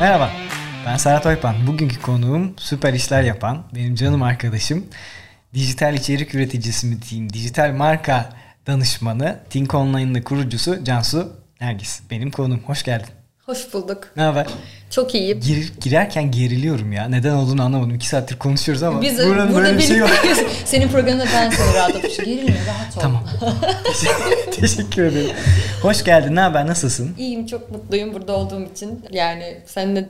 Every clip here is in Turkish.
Merhaba, ben Serhat Oypan. Bugünkü konuğum süper işler yapan, benim canım arkadaşım, dijital içerik üreticisi mi diyeyim, dijital marka danışmanı, Think Online'ın kurucusu Cansu Nergis. Benim konuğum. Hoş geldin. Hoş bulduk. Ne haber? Çok iyiyim. Gir, girerken geriliyorum ya. Neden olduğunu anlamadım. İki saattir konuşuyoruz ama Biz buranın burada böyle bir şey var. Senin programında ben seni rahatlatıp gerilme rahat ol. Tamam. Teşekkür ederim. Hoş geldin. Ne haber? Nasılsın? İyiyim çok mutluyum burada olduğum için. Yani seninle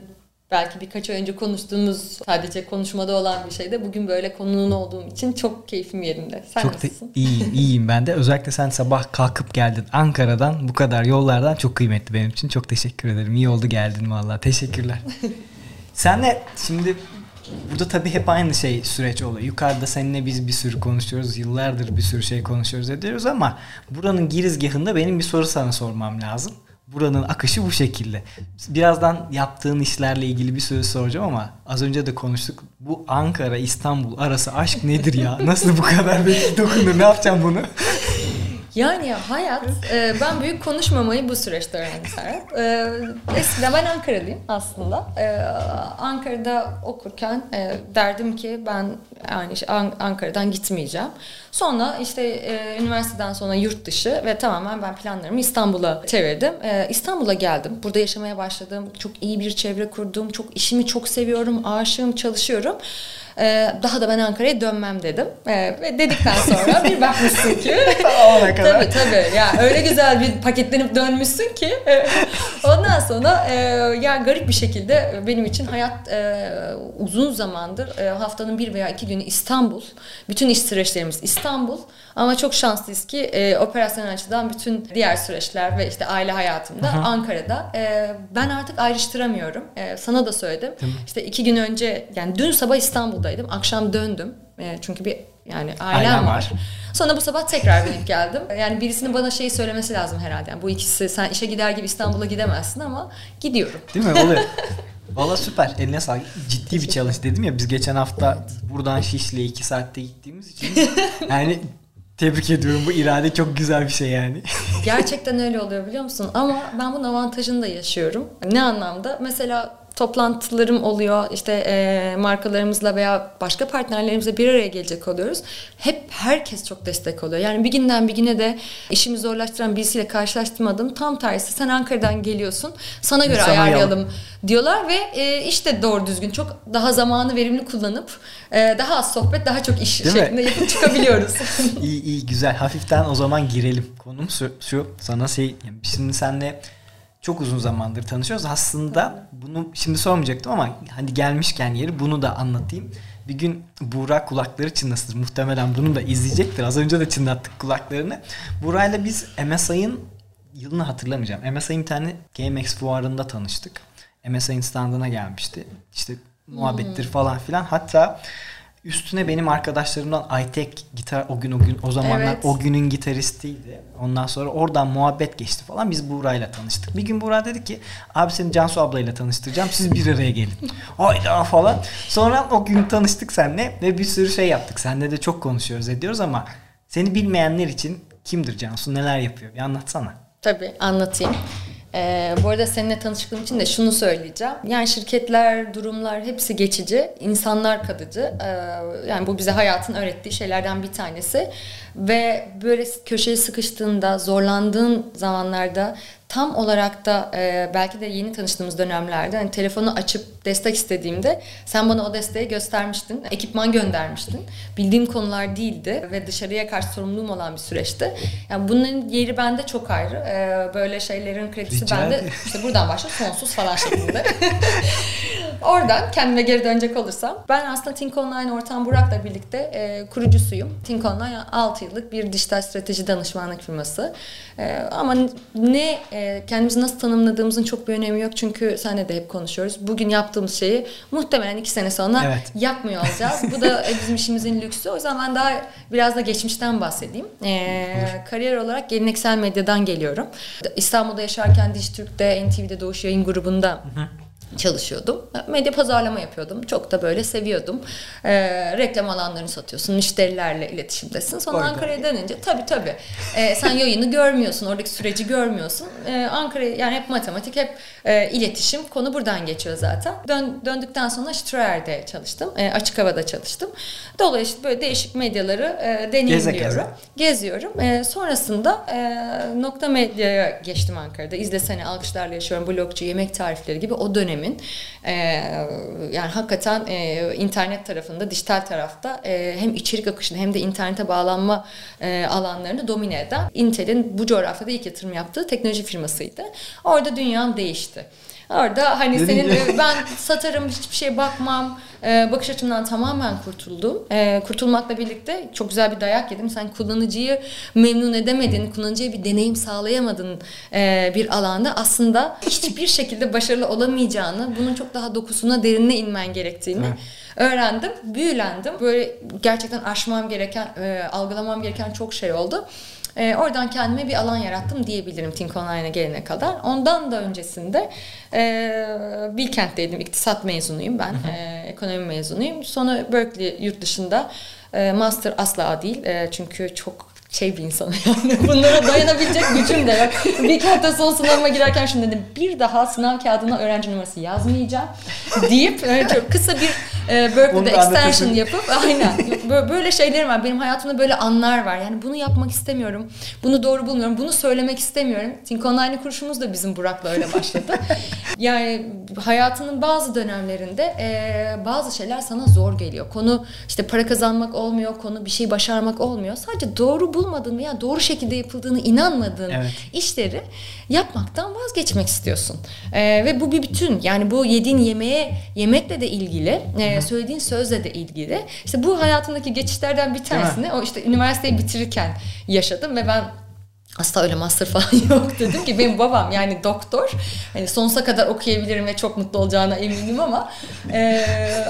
belki birkaç ay önce konuştuğumuz sadece konuşmada olan bir şeyde bugün böyle konuğun olduğum için çok keyfim yerinde. Sen çok nasılsın? Da iyiyim, iyiyim ben de. Özellikle sen sabah kalkıp geldin Ankara'dan bu kadar yollardan çok kıymetli benim için. Çok teşekkür ederim. İyi oldu geldin vallahi. Teşekkürler. Senle şimdi burada tabii hep aynı şey süreç oluyor. Yukarıda seninle biz bir sürü konuşuyoruz. Yıllardır bir sürü şey konuşuyoruz ediyoruz ama buranın girizgahında benim bir soru sana sormam lazım buranın akışı bu şekilde. Birazdan yaptığın işlerle ilgili bir söz soracağım ama az önce de konuştuk. Bu Ankara İstanbul arası aşk nedir ya? Nasıl bu kadar belki dokunur? Ne yapacağım bunu? Yani hayat, e, ben büyük konuşmamayı bu süreçte öğrendim Serap. E, eskiden ben Ankaralıyım aslında. E, Ankara'da okurken e, derdim ki ben yani Ankara'dan gitmeyeceğim. Sonra işte e, üniversiteden sonra yurt dışı ve tamamen ben planlarımı İstanbul'a çevirdim. E, İstanbul'a geldim. Burada yaşamaya başladım. Çok iyi bir çevre kurdum. Çok işimi çok seviyorum. Aşığım, çalışıyorum. Ee, daha da ben Ankara'ya dönmem dedim. Ee, ve dedikten sonra bir bakmışsın ki. tabii tabii. Ya öyle güzel bir paketlenip dönmüşsün ki. Ondan sonra e, ya garip bir şekilde benim için hayat e, uzun zamandır e, haftanın bir veya iki günü İstanbul. Bütün iş süreçlerimiz İstanbul. Ama çok şanslıyız ki e, operasyonel açıdan bütün diğer süreçler ve işte aile hayatımda Aha. Ankara'da. E, ben artık ayrıştıramıyorum. E, sana da söyledim. İşte iki gün önce yani dün sabah İstanbul'daydım. Akşam döndüm. E, çünkü bir yani ailem, ailem var. var. Sonra bu sabah tekrar binip geldim. Yani birisinin bana şeyi söylemesi lazım herhalde. Yani bu ikisi sen işe gider gibi İstanbul'a gidemezsin ama gidiyorum. Değil mi? Oluyor. Valla süper. Eline sağlık. Ciddi bir challenge dedim ya. Biz geçen hafta buradan Şişli'ye iki saatte gittiğimiz için yani Tebrik ediyorum. Bu irade çok güzel bir şey yani. Gerçekten öyle oluyor biliyor musun? Ama ben bunun avantajını da yaşıyorum. Ne anlamda? Mesela toplantılarım oluyor. İşte e, markalarımızla veya başka partnerlerimizle bir araya gelecek oluyoruz. Hep herkes çok destek oluyor. Yani bir günden bir güne de işimi zorlaştıran birisiyle karşılaştırmadım. Tam tersi sen Ankara'dan geliyorsun. Sana göre Sana ayarlayalım yalım. diyorlar ve e, işte doğru düzgün çok daha zamanı verimli kullanıp e, daha az sohbet daha çok iş Değil şeklinde mi? yapıp çıkabiliyoruz. İyi iyi güzel. Hafiften o zaman girelim. Konum şu, şu sana şey şimdi senle çok uzun zamandır tanışıyoruz. Aslında bunu şimdi sormayacaktım ama hani gelmişken yeri bunu da anlatayım. Bir gün Buğra kulakları çınlasıdır. Muhtemelen bunu da izleyecektir. Az önce de çınlattık kulaklarını. Buğra'yla biz MSI'ın yılını hatırlamayacağım. MSI'nin bir tane GameX fuarında tanıştık. MSI'nin standına gelmişti. İşte muhabbettir hmm. falan filan. Hatta Üstüne benim arkadaşlarımdan Aytek gitar o gün o gün o zamanlar evet. o günün gitaristiydi. Ondan sonra oradan muhabbet geçti falan. Biz Buğra'yla tanıştık. Bir gün Buğra dedi ki abi seni Cansu ablayla tanıştıracağım. Siz bir araya gelin. Hayda falan. Sonra o gün tanıştık seninle ve bir sürü şey yaptık. Seninle de çok konuşuyoruz ediyoruz ama seni bilmeyenler için kimdir Cansu? Neler yapıyor? Bir anlatsana. Tabii anlatayım. Ee, bu arada seninle tanıştığım için de şunu söyleyeceğim. Yani şirketler, durumlar hepsi geçici. insanlar kalıcı. Ee, yani bu bize hayatın öğrettiği şeylerden bir tanesi. Ve böyle köşeye sıkıştığında, zorlandığın zamanlarda tam olarak da e, belki de yeni tanıştığımız dönemlerde hani telefonu açıp destek istediğimde sen bana o desteği göstermiştin. Ekipman göndermiştin. Bildiğim konular değildi ve dışarıya karşı sorumluluğum olan bir süreçti. Yani bunun yeri bende çok ayrı. E, böyle şeylerin kredisi Rica bende işte buradan başla sonsuz falan şeklinde. Oradan kendime geri dönecek olursam ben aslında Think Online Ortam Burak'la birlikte e, kurucusuyum. Think Online 6 yıllık bir dijital strateji danışmanlık firması. E, ama ne e, kendimizi nasıl tanımladığımızın çok bir önemi yok. Çünkü senle de hep konuşuyoruz. Bugün yaptığımız şeyi muhtemelen iki sene sonra evet. yapmıyor olacağız. Bu da bizim işimizin lüksü. O yüzden ben daha biraz da geçmişten bahsedeyim. E, kariyer olarak geleneksel medyadan geliyorum. İstanbul'da yaşarken Dijitürk'te, NTV'de Doğuş Yayın grubunda hı hı çalışıyordum. Medya pazarlama yapıyordum. Çok da böyle seviyordum. Ee, reklam alanlarını satıyorsun. Müşterilerle iletişimdesin. Sonra Orada. Ankara'ya dönünce tabii tabii. Ee, sen yayını görmüyorsun. Oradaki süreci görmüyorsun. Ee, Ankara'ya yani hep matematik hep e, iletişim. Konu buradan geçiyor zaten. Dön, döndükten sonra Ströer'de çalıştım. E, açık havada çalıştım. Dolayısıyla böyle değişik medyaları e, deneyimliyorum. Geziyorum. E, sonrasında e, nokta medyaya geçtim Ankara'da. İzlesene alkışlarla yaşıyorum. Blogcu, yemek tarifleri gibi o dönemin e, yani hakikaten e, internet tarafında, dijital tarafta e, hem içerik akışını hem de internete bağlanma e, alanlarını domine eden Intel'in bu coğrafyada ilk yatırım yaptığı teknoloji firmasıydı. Orada dünyam değişti. Orada hani Dedin senin ki- e, ben satarım hiçbir şeye bakmam e, bakış açımdan tamamen kurtuldum. E, kurtulmakla birlikte çok güzel bir dayak yedim. Sen kullanıcıyı memnun edemedin, kullanıcıya bir deneyim sağlayamadın e, bir alanda aslında hiçbir şekilde başarılı olamayacağını, bunun çok daha dokusuna, derinine inmen gerektiğini Evet. öğrendim, büyülendim. Böyle gerçekten aşmam gereken, e, algılamam gereken çok şey oldu. E, oradan kendime bir alan yarattım diyebilirim Think Online'a gelene kadar. Ondan da öncesinde e, Bilkent'teydim. İktisat mezunuyum ben. E, ekonomi mezunuyum. Sonra Berkeley yurt dışında e, master asla değil. E, çünkü çok şey bir insanım yani. Bunlara dayanabilecek gücüm de yok. Bilkent'te son sınavıma girerken şunu dedim. Bir daha sınav kağıdına öğrenci numarası yazmayacağım deyip e, çok kısa bir e, Berkeley'de extension yapıp aynen Bö- böyle şeylerim var. Benim hayatımda böyle anlar var. Yani bunu yapmak istemiyorum. Bunu doğru bulmuyorum. Bunu söylemek istemiyorum. Think Online kuruşumuz da bizim Burak'la öyle başladı. yani hayatının bazı dönemlerinde e, bazı şeyler sana zor geliyor. Konu işte para kazanmak olmuyor. Konu bir şey başarmak olmuyor. Sadece doğru bulmadığın veya doğru şekilde yapıldığını inanmadığın Evet. işleri yapmaktan vazgeçmek istiyorsun. Ee, ve bu bir bütün. Yani bu yediğin yemeğe yemekle de ilgili, e, söylediğin sözle de ilgili. İşte bu hayatımdaki geçişlerden bir tanesini o işte üniversiteyi bitirirken yaşadım ve ben asla öyle master falan yok dedim ki benim babam yani doktor. Hani sonsuza kadar okuyabilirim ve çok mutlu olacağına eminim ama e,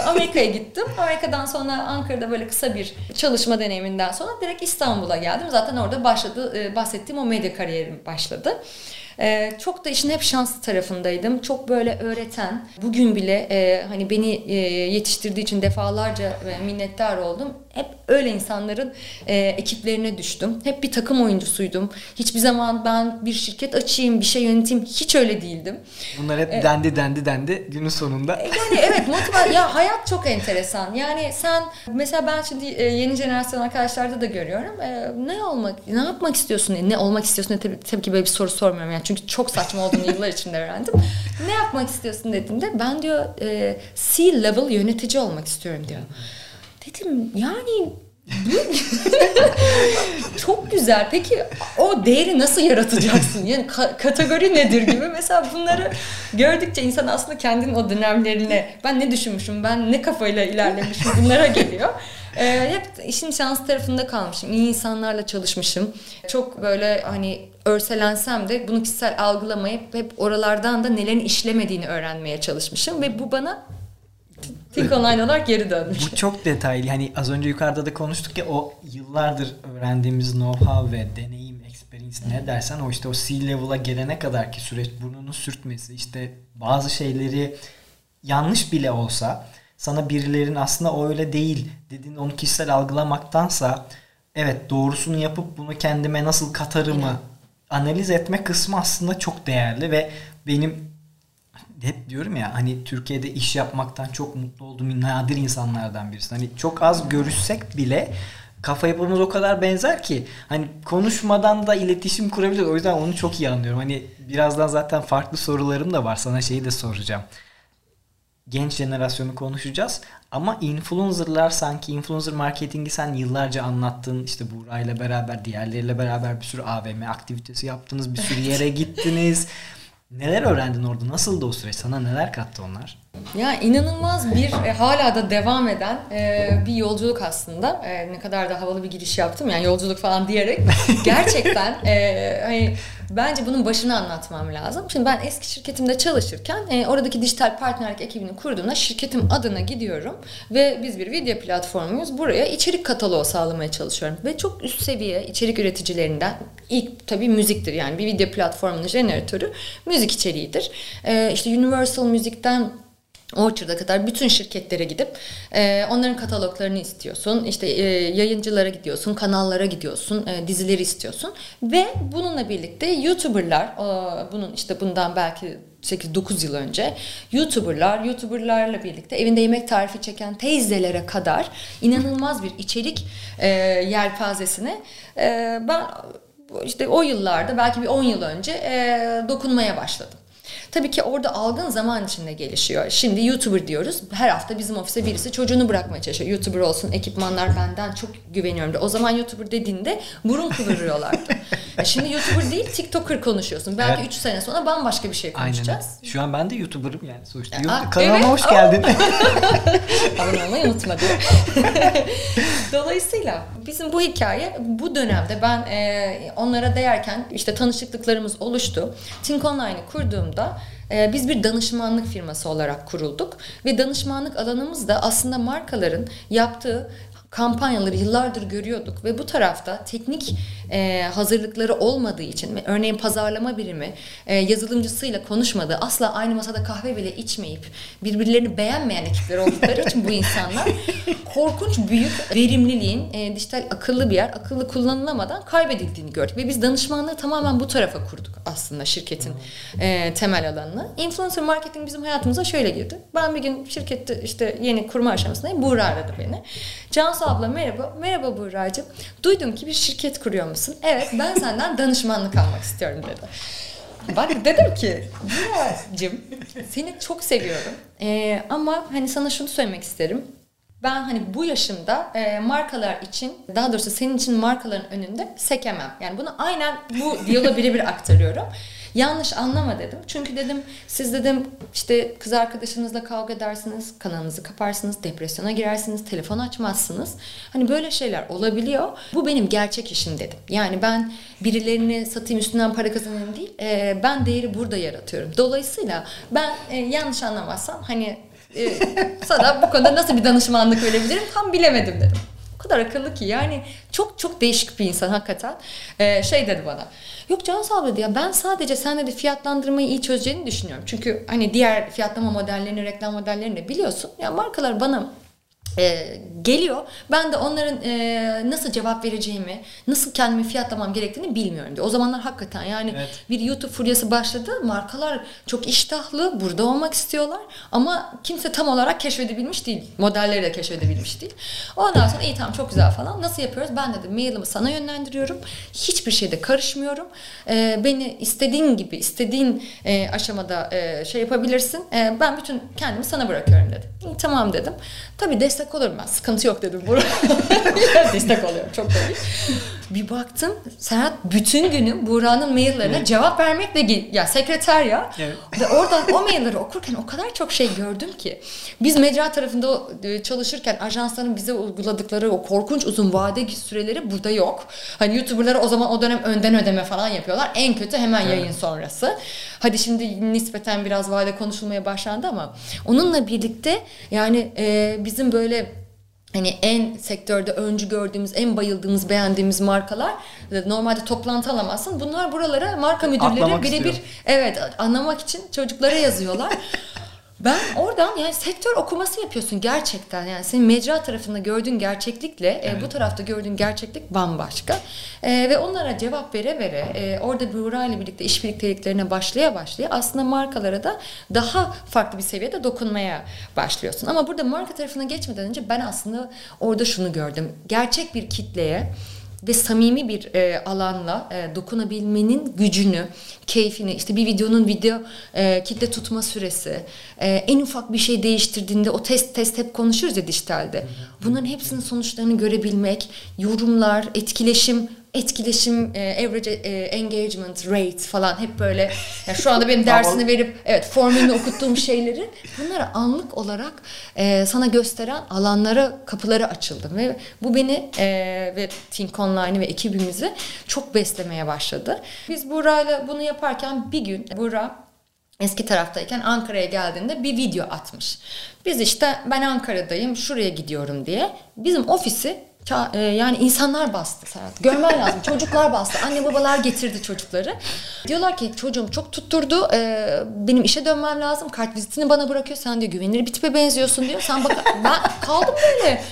Amerika'ya gittim. Amerika'dan sonra Ankara'da böyle kısa bir çalışma deneyiminden sonra direkt İstanbul'a geldim. Zaten orada başladı e, bahsettiğim o medya kariyerim başladı. Ee, çok da işin hep şanslı tarafındaydım. Çok böyle öğreten, bugün bile e, hani beni e, yetiştirdiği için defalarca e, minnettar oldum. Hep öyle insanların e, ekiplerine düştüm. Hep bir takım oyuncusuydum. Hiçbir zaman ben bir şirket açayım, bir şey yöneteyim hiç öyle değildim. Bunlar hep dendi dendi dendi günün sonunda. Yani evet motiva ya hayat çok enteresan. Yani sen mesela ben şimdi e, yeni jenerasyon arkadaşlarda da görüyorum. E, ne olmak, ne yapmak istiyorsun? Ne olmak istiyorsun? diye Tabii, tabii ki böyle bir soru sormuyorum yani. Çünkü çok saçma olduğunu yıllar içinde öğrendim. Ne yapmak istiyorsun dediğimde ben diyor e, C-level yönetici olmak istiyorum diyor. Dedim yani çok güzel. Peki o değeri nasıl yaratacaksın? Yani ka- kategori nedir gibi. Mesela bunları gördükçe insan aslında kendinin o dönemlerine ben ne düşünmüşüm, ben ne kafayla ilerlemişim bunlara geliyor. Ee, hep işin şans tarafında kalmışım. İyi insanlarla çalışmışım. Çok böyle hani örselensem de bunu kişisel algılamayıp hep oralardan da nelerin işlemediğini öğrenmeye çalışmışım. Ve bu bana Think Online olarak geri dönmüş. Bu çok detaylı. Hani az önce yukarıda da konuştuk ya o yıllardır öğrendiğimiz know-how ve deneyim, experience ne dersen o işte o C-level'a gelene kadar ki süreç burnunu sürtmesi işte bazı şeyleri yanlış bile olsa sana birilerin aslında o öyle değil dediğin onu kişisel algılamaktansa evet doğrusunu yapıp bunu kendime nasıl katarımı analiz etme kısmı aslında çok değerli ve benim hep diyorum ya hani Türkiye'de iş yapmaktan çok mutlu olduğum nadir insanlardan birisi. Hani çok az görüşsek bile kafa yapımız o kadar benzer ki hani konuşmadan da iletişim kurabilir. O yüzden onu çok iyi anlıyorum. Hani birazdan zaten farklı sorularım da var. Sana şeyi de soracağım. Genç jenerasyonu konuşacağız. Ama influencerlar sanki influencer marketingi sen yıllarca anlattın. İşte Buğra'yla beraber, diğerleriyle beraber bir sürü AVM aktivitesi yaptınız. Bir sürü yere gittiniz. Neler öğrendin orada? Nasıldı o süreç? Sana neler kattı onlar? Ya inanılmaz bir e, hala da devam eden e, bir yolculuk aslında. E, ne kadar da havalı bir giriş yaptım yani yolculuk falan diyerek. Gerçekten e, hani Bence bunun başını anlatmam lazım. Şimdi ben eski şirketimde çalışırken e, oradaki dijital partnerlik ekibini kurduğumda şirketim adına gidiyorum ve biz bir video platformuyuz. Buraya içerik kataloğu sağlamaya çalışıyorum ve çok üst seviye içerik üreticilerinden ilk tabii müziktir yani bir video platformunun jeneratörü müzik içeriğidir. E, işte Universal Müzik'ten Orchard'a kadar bütün şirketlere gidip e, onların kataloglarını istiyorsun. İşte e, yayıncılara gidiyorsun, kanallara gidiyorsun, e, dizileri istiyorsun ve bununla birlikte YouTuber'lar e, bunun işte bundan belki 8-9 yıl önce YouTuber'lar, YouTuber'larla birlikte evinde yemek tarifi çeken teyzelere kadar inanılmaz bir içerik e, yelpazesine e, ben işte o yıllarda belki bir 10 yıl önce e, dokunmaya başladım. Tabii ki orada algın zaman içinde gelişiyor. Şimdi YouTuber diyoruz. Her hafta bizim ofise birisi çocuğunu bırakmaya çalışıyor. YouTuber olsun, ekipmanlar benden çok güveniyorum. O zaman YouTuber dediğinde burun kıvırıyorlardı. Şimdi YouTuber değil TikToker konuşuyorsun. Belki 3 evet. sene sonra bambaşka bir şey konuşacağız. Aynen. Şu an ben de YouTuber'ım yani sonuçta. Aa, Kanalıma evet. hoş geldin. Abone olmayı unutma diyor. Dolayısıyla bizim bu hikaye bu dönemde ben e, onlara değerken işte tanışıklıklarımız oluştu. Think Online'ı kurduğumda e, biz bir danışmanlık firması olarak kurulduk. Ve danışmanlık alanımız da aslında markaların yaptığı kampanyaları yıllardır görüyorduk ve bu tarafta teknik e, hazırlıkları olmadığı için örneğin pazarlama birimi e, yazılımcısıyla konuşmadığı asla aynı masada kahve bile içmeyip birbirlerini beğenmeyen ekipler oldukları için bu insanlar korkunç büyük verimliliğin e, dijital akıllı bir yer akıllı kullanılamadan kaybedildiğini gördük ve biz danışmanlığı tamamen bu tarafa kurduk aslında şirketin e, temel alanını. Influencer marketing bizim hayatımıza şöyle girdi. Ben bir gün şirkette işte yeni kurma aşamasındayım. Buğra aradı beni. Cansu abla merhaba. Merhaba Buğra'cığım. Duydum ki bir şirket kuruyor musun? Evet ben senden danışmanlık almak istiyorum dedi. Ben dedim ki Buğra'cığım seni çok seviyorum. Ee, ama hani sana şunu söylemek isterim. Ben hani bu yaşımda e, markalar için daha doğrusu senin için markaların önünde sekemem. Yani bunu aynen bu diyaloğa birebir aktarıyorum. Yanlış anlama dedim. Çünkü dedim siz dedim işte kız arkadaşınızla kavga edersiniz, kanalınızı kaparsınız, depresyona girersiniz, telefon açmazsınız. Hani böyle şeyler olabiliyor. Bu benim gerçek işim dedim. Yani ben birilerini satayım üstünden para kazanayım değil. E, ben değeri burada yaratıyorum. Dolayısıyla ben e, yanlış anlamazsam hani e, sana bu konuda nasıl bir danışmanlık verebilirim tam bilemedim dedim. Kadar akıllı ki yani çok çok değişik bir insan hakikaten. Ee, şey dedi bana. Yok Can Sağ dedi ya ben sadece sen dedi fiyatlandırmayı iyi çözeceğini düşünüyorum. Çünkü hani diğer fiyatlama modellerini, reklam modellerini biliyorsun. Ya markalar bana e, geliyor. Ben de onların e, nasıl cevap vereceğimi, nasıl kendimi fiyatlamam gerektiğini bilmiyorum diyor. O zamanlar hakikaten yani evet. bir YouTube furyası başladı. Markalar çok iştahlı, burada olmak istiyorlar. Ama kimse tam olarak keşfedebilmiş değil. Modelleri de keşfedebilmiş değil. Ondan sonra iyi tamam çok güzel falan. Nasıl yapıyoruz? Ben dedim mailimi sana yönlendiriyorum. Hiçbir şeyde karışmıyorum. E, beni istediğin gibi, istediğin e, aşamada e, şey yapabilirsin. E, ben bütün kendimi sana bırakıyorum dedim. İyi tamam dedim. Tabii destek destek olurum ben. Sıkıntı yok dedim Burak. destek oluyorum çok tabii. Bir baktım Serhat bütün günü Buğra'nın maillerine evet. cevap vermekle ya sekreter ya. Evet. Ve oradan o mailleri okurken o kadar çok şey gördüm ki. Biz mecra tarafında e, çalışırken ajansların bize uyguladıkları o korkunç uzun vade süreleri burada yok. Hani YouTuber'lara o zaman o dönem önden ödeme falan yapıyorlar. En kötü hemen evet. yayın sonrası. Hadi şimdi nispeten biraz vade konuşulmaya başlandı ama onunla birlikte yani e, bizim böyle hani en sektörde öncü gördüğümüz, en bayıldığımız, beğendiğimiz markalar normalde toplantı alamazsın. Bunlar buralara marka müdürleri birebir evet anlamak için çocuklara yazıyorlar. Ben oradan yani sektör okuması yapıyorsun gerçekten. Yani senin mecra tarafında gördüğün gerçeklikle evet. e, bu tarafta gördüğün gerçeklik bambaşka. E, ve onlara cevap vere vere e, orada Buğra ile birlikte iş birlikteliklerine başlaya başlaya aslında markalara da daha farklı bir seviyede dokunmaya başlıyorsun. Ama burada marka tarafına geçmeden önce ben aslında orada şunu gördüm. Gerçek bir kitleye ve samimi bir e, alanla e, dokunabilmenin gücünü, keyfini, işte bir videonun video e, kitle tutma süresi, e, en ufak bir şey değiştirdiğinde o test test hep konuşuruz ya dijitalde. Bunların hepsinin sonuçlarını görebilmek, yorumlar, etkileşim etkileşim, e, average e, engagement rate falan hep böyle. Yani şu anda benim dersini verip evet formülünü okuttuğum şeyleri bunları anlık olarak e, sana gösteren alanlara kapıları açıldı ve bu beni e, ve Think Online'ı ve ekibimizi çok beslemeye başladı. Biz Bura'yla bunu yaparken bir gün Bura eski taraftayken Ankara'ya geldiğinde bir video atmış. Biz işte ben Ankara'dayım şuraya gidiyorum diye bizim ofisi e, yani insanlar bastı Serhat. Görmen lazım. Çocuklar bastı. Anne babalar getirdi çocukları. Diyorlar ki çocuğum çok tutturdu. E, benim işe dönmem lazım. Kart vizitini bana bırakıyor. Sen diyor güvenilir bir tipe benziyorsun diyor. Sen bak ben kaldım böyle.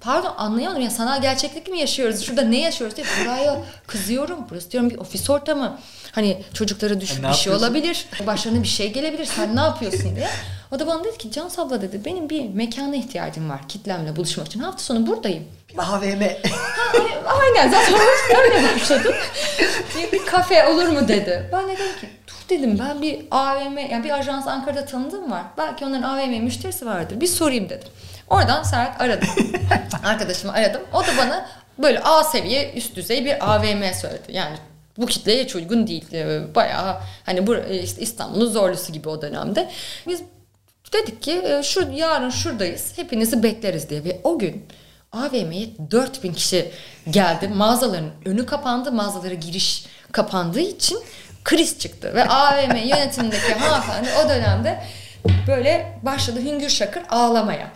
Pardon anlayamadım. Ya sanal gerçeklik mi yaşıyoruz? Şurada ne yaşıyoruz diye. Buraya kızıyorum. Burası diyorum bir ofis ortamı. Hani çocuklara düşük bir şey olabilir. Başlarına bir şey gelebilir. Sen ne yapıyorsun diye. O da bana dedi ki Can abla dedi benim bir mekana ihtiyacım var kitlemle buluşmak için. Hafta sonu buradayım. AVM. ha, aynen zaten öyle başladık. bir, bir kafe olur mu dedi. Ben de dedim ki dur dedim ben bir AVM yani bir ajans Ankara'da tanıdığım var. Belki onların AVM müşterisi vardır. Bir sorayım dedim. Oradan Serhat aradım. Arkadaşımı aradım. O da bana böyle A seviye üst düzey bir AVM söyledi. Yani bu kitleye hiç uygun değil. Ee, bayağı hani bu işte İstanbul'un zorlusu gibi o dönemde. Biz dedik ki e, şu yarın şuradayız. Hepinizi bekleriz diye ve o gün AVM'ye 4000 kişi geldi. Mağazaların önü kapandı. Mağazalara giriş kapandığı için kriz çıktı. Ve AVM yönetimindeki hanımefendi o dönemde böyle başladı hüngür şakır ağlamaya.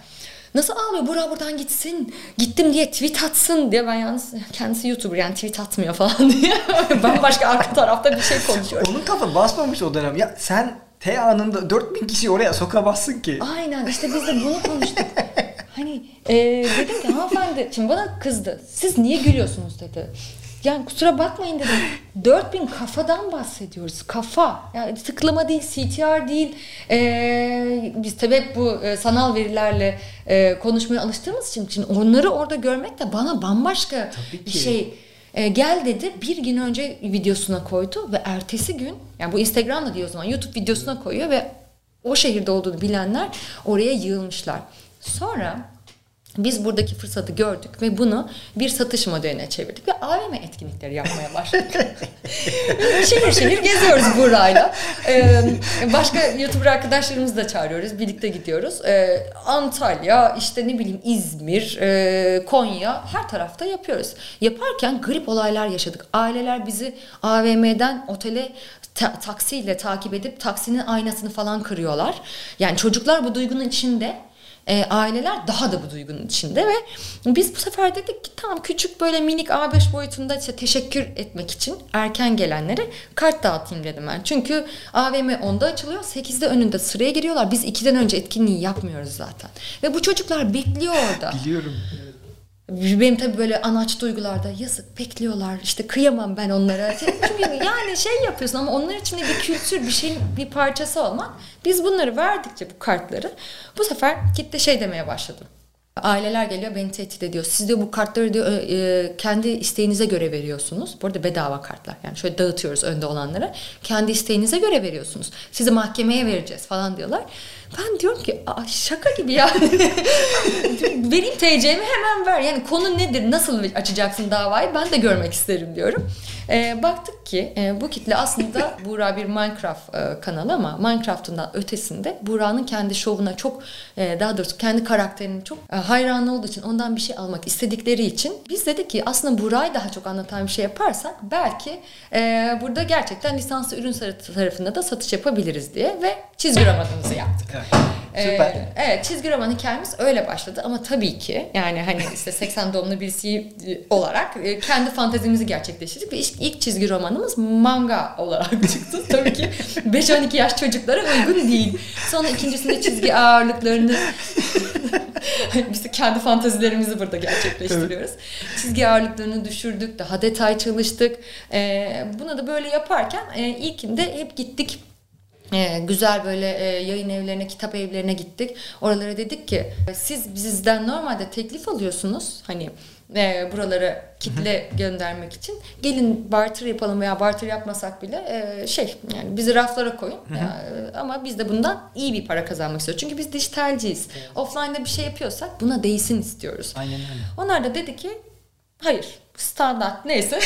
Nasıl ağlıyor? Bura buradan gitsin. Gittim diye tweet atsın diye. Ben yalnız kendisi YouTuber yani tweet atmıyor falan diye. ben başka arka tarafta bir şey konuşuyorum. Onun kafa basmamış o dönem. Ya sen T anında 4000 kişi oraya sokamazsın ki. Aynen işte biz de bunu konuştuk. Hani e, dedim ki hanımefendi şimdi bana kızdı. Siz niye gülüyorsunuz dedi. Yani kusura bakmayın dedim. 4000 kafadan bahsediyoruz. Kafa. Yani tıklama değil, CTR değil. Ee, biz tabii hep bu e, sanal verilerle e, konuşmaya alıştığımız için, için onları orada görmek de bana bambaşka bir şey. E, gel dedi bir gün önce videosuna koydu ve ertesi gün yani bu Instagram'da diyor o zaman YouTube videosuna koyuyor ve o şehirde olduğunu bilenler oraya yığılmışlar. Sonra biz buradaki fırsatı gördük ve bunu bir satış modeline çevirdik ve AVM etkinlikleri yapmaya başladık. şehir şehir geziyoruz burayla. Ee, başka YouTuber arkadaşlarımızı da çağırıyoruz. Birlikte gidiyoruz. Ee, Antalya, işte ne bileyim İzmir, e, Konya her tarafta yapıyoruz. Yaparken grip olaylar yaşadık. Aileler bizi AVM'den otele ta- taksiyle takip edip taksinin aynasını falan kırıyorlar. Yani çocuklar bu duygunun içinde e, aileler daha da bu duygunun içinde ve biz bu sefer dedik ki tamam küçük böyle minik A5 boyutunda işte teşekkür etmek için erken gelenlere kart dağıtayım dedim ben. Çünkü AVM 10'da açılıyor 8'de önünde sıraya giriyorlar. Biz 2'den önce etkinliği yapmıyoruz zaten. Ve bu çocuklar bekliyor orada. Biliyorum. Benim tabii böyle anaç duygularda yazık bekliyorlar işte kıyamam ben onlara. Yani şey yapıyorsun ama onlar için de bir kültür bir şeyin bir parçası olmak. Biz bunları verdikçe bu kartları bu sefer kitle şey demeye başladı. Aileler geliyor beni tehdit ediyor. Siz de bu kartları diyor, e, kendi isteğinize göre veriyorsunuz. Bu arada bedava kartlar. Yani şöyle dağıtıyoruz önde olanlara. Kendi isteğinize göre veriyorsunuz. Sizi mahkemeye vereceğiz falan diyorlar. Ben diyorum ki şaka gibi ya. Vereyim TC'mi hemen ver. Yani konu nedir? Nasıl açacaksın davayı? Ben de görmek isterim diyorum. E, baktık ki e, bu kitle aslında Buğra bir Minecraft e, kanalı ama Minecraft'ından ötesinde Buğra'nın kendi şovuna çok e, daha doğrusu kendi karakterinin çok e, hayran olduğu için ondan bir şey almak istedikleri için biz dedik ki aslında Buğra'yı daha çok anlatan bir şey yaparsak belki e, burada gerçekten lisanslı ürün tarafında da satış yapabiliriz diye ve çizgi romanımızı yaptık. Süper. Ee, evet çizgi roman hikayemiz öyle başladı ama tabii ki yani hani işte 80 doğumlu birisi olarak e, kendi fantezimizi gerçekleştirdik ve ilk, ilk çizgi romanımız manga olarak çıktı. tabii ki 5-12 yaş çocuklara uygun değil. Sonra ikincisinde çizgi ağırlıklarını biz de kendi fantezilerimizi burada gerçekleştiriyoruz. Evet. Çizgi ağırlıklarını düşürdük, daha detay çalıştık. Ee, bunu da böyle yaparken e, ilkinde hep gittik ee, güzel böyle e, yayın evlerine, kitap evlerine gittik. Oralara dedik ki siz bizden normalde teklif alıyorsunuz. Hani e, buralara kitle göndermek için. Gelin barter yapalım veya barter yapmasak bile e, şey yani bizi raflara koyun. Ya, ama biz de bundan iyi bir para kazanmak istiyoruz. Çünkü biz dijitalciyiz. Evet. Offline'da bir şey yapıyorsak buna değsin istiyoruz. Aynen öyle. Onlar da dedi ki Hayır. Standart neyse.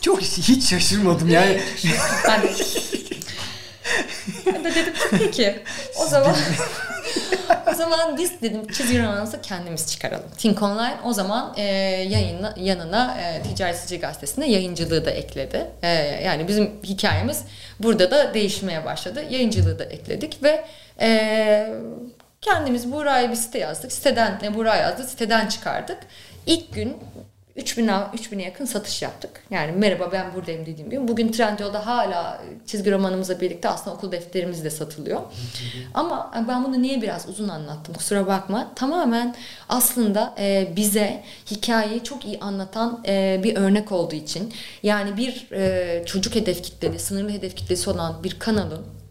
Çok hiç şaşırmadım yani. ben de. Ben de dedim ki peki o zaman o zaman biz dedim çizgi romanımızı kendimiz çıkaralım. Think Online o zaman e, yayına, yanına e, Ticaret Gazetesi'nde yayıncılığı da ekledi. E, yani bizim hikayemiz burada da değişmeye başladı. Yayıncılığı da ekledik ve e, kendimiz Buğra'ya bir site yazdık. Siteden ne Buğra yazdı siteden çıkardık. İlk gün 3000'e 3000'e yakın satış yaptık. Yani merhaba ben buradayım dediğim gibi. Bugün Trendyol'da hala çizgi romanımızla birlikte aslında okul defterimiz de satılıyor. Ama ben bunu niye biraz uzun anlattım kusura bakma. Tamamen aslında e, bize hikayeyi çok iyi anlatan e, bir örnek olduğu için. Yani bir e, çocuk hedef kitleli, sınırlı hedef kitlesi olan bir kanalın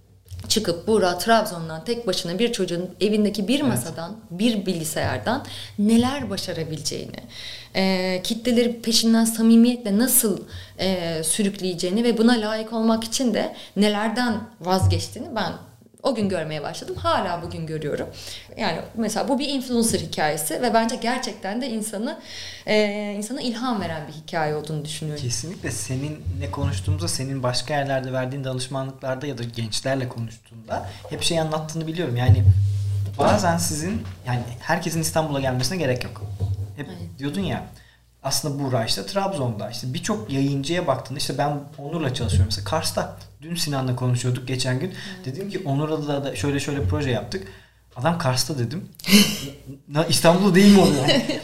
çıkıp Buğra Trabzon'dan tek başına bir çocuğun evindeki bir masadan, evet. bir bilgisayardan neler başarabileceğini, e, kitleleri peşinden samimiyetle nasıl e, sürükleyeceğini ve buna layık olmak için de nelerden vazgeçtiğini ben o gün görmeye başladım. Hala bugün görüyorum. Yani mesela bu bir influencer hikayesi ve bence gerçekten de insanı e, insana ilham veren bir hikaye olduğunu düşünüyorum. Kesinlikle senin ne konuştuğumuzda senin başka yerlerde verdiğin danışmanlıklarda ya da gençlerle konuştuğunda hep şey anlattığını biliyorum. Yani bazen sizin yani herkesin İstanbul'a gelmesine gerek yok. Hep Aynen. diyordun ya aslında Buğra işte Trabzon'da. İşte birçok yayıncıya baktığında işte ben Onur'la çalışıyorum. Mesela Kars'ta dün Sinan'la konuşuyorduk geçen gün. Dedim ki Onur'la da şöyle şöyle proje yaptık. Adam Kars'ta dedim. İstanbul'da değil mi o yani?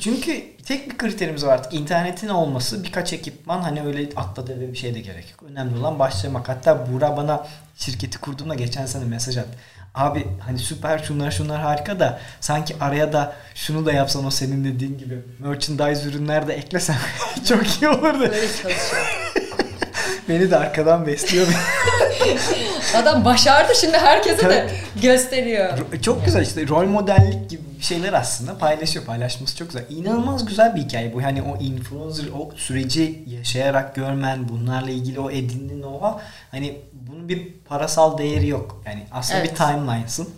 çünkü tek bir kriterimiz var artık. İnternetin olması birkaç ekipman hani öyle atla deve bir şey de gerek yok. Önemli olan başlamak. Hatta Buğra bana şirketi kurduğumda geçen sene mesaj attı abi hani süper şunlar şunlar harika da sanki araya da şunu da yapsan o senin dediğin gibi merchandise ürünler de eklesen çok iyi olurdu. Böyle Beni de arkadan besliyor. Adam başardı şimdi herkese de gösteriyor. Çok güzel işte rol modellik gibi şeyler aslında paylaşıyor. Paylaşması çok güzel. İnanılmaz güzel bir hikaye bu. Hani o influencer o süreci yaşayarak görmen, bunlarla ilgili o edindiğin o hani bunun bir parasal değeri yok. Yani aslında evet. bir timeline'sın.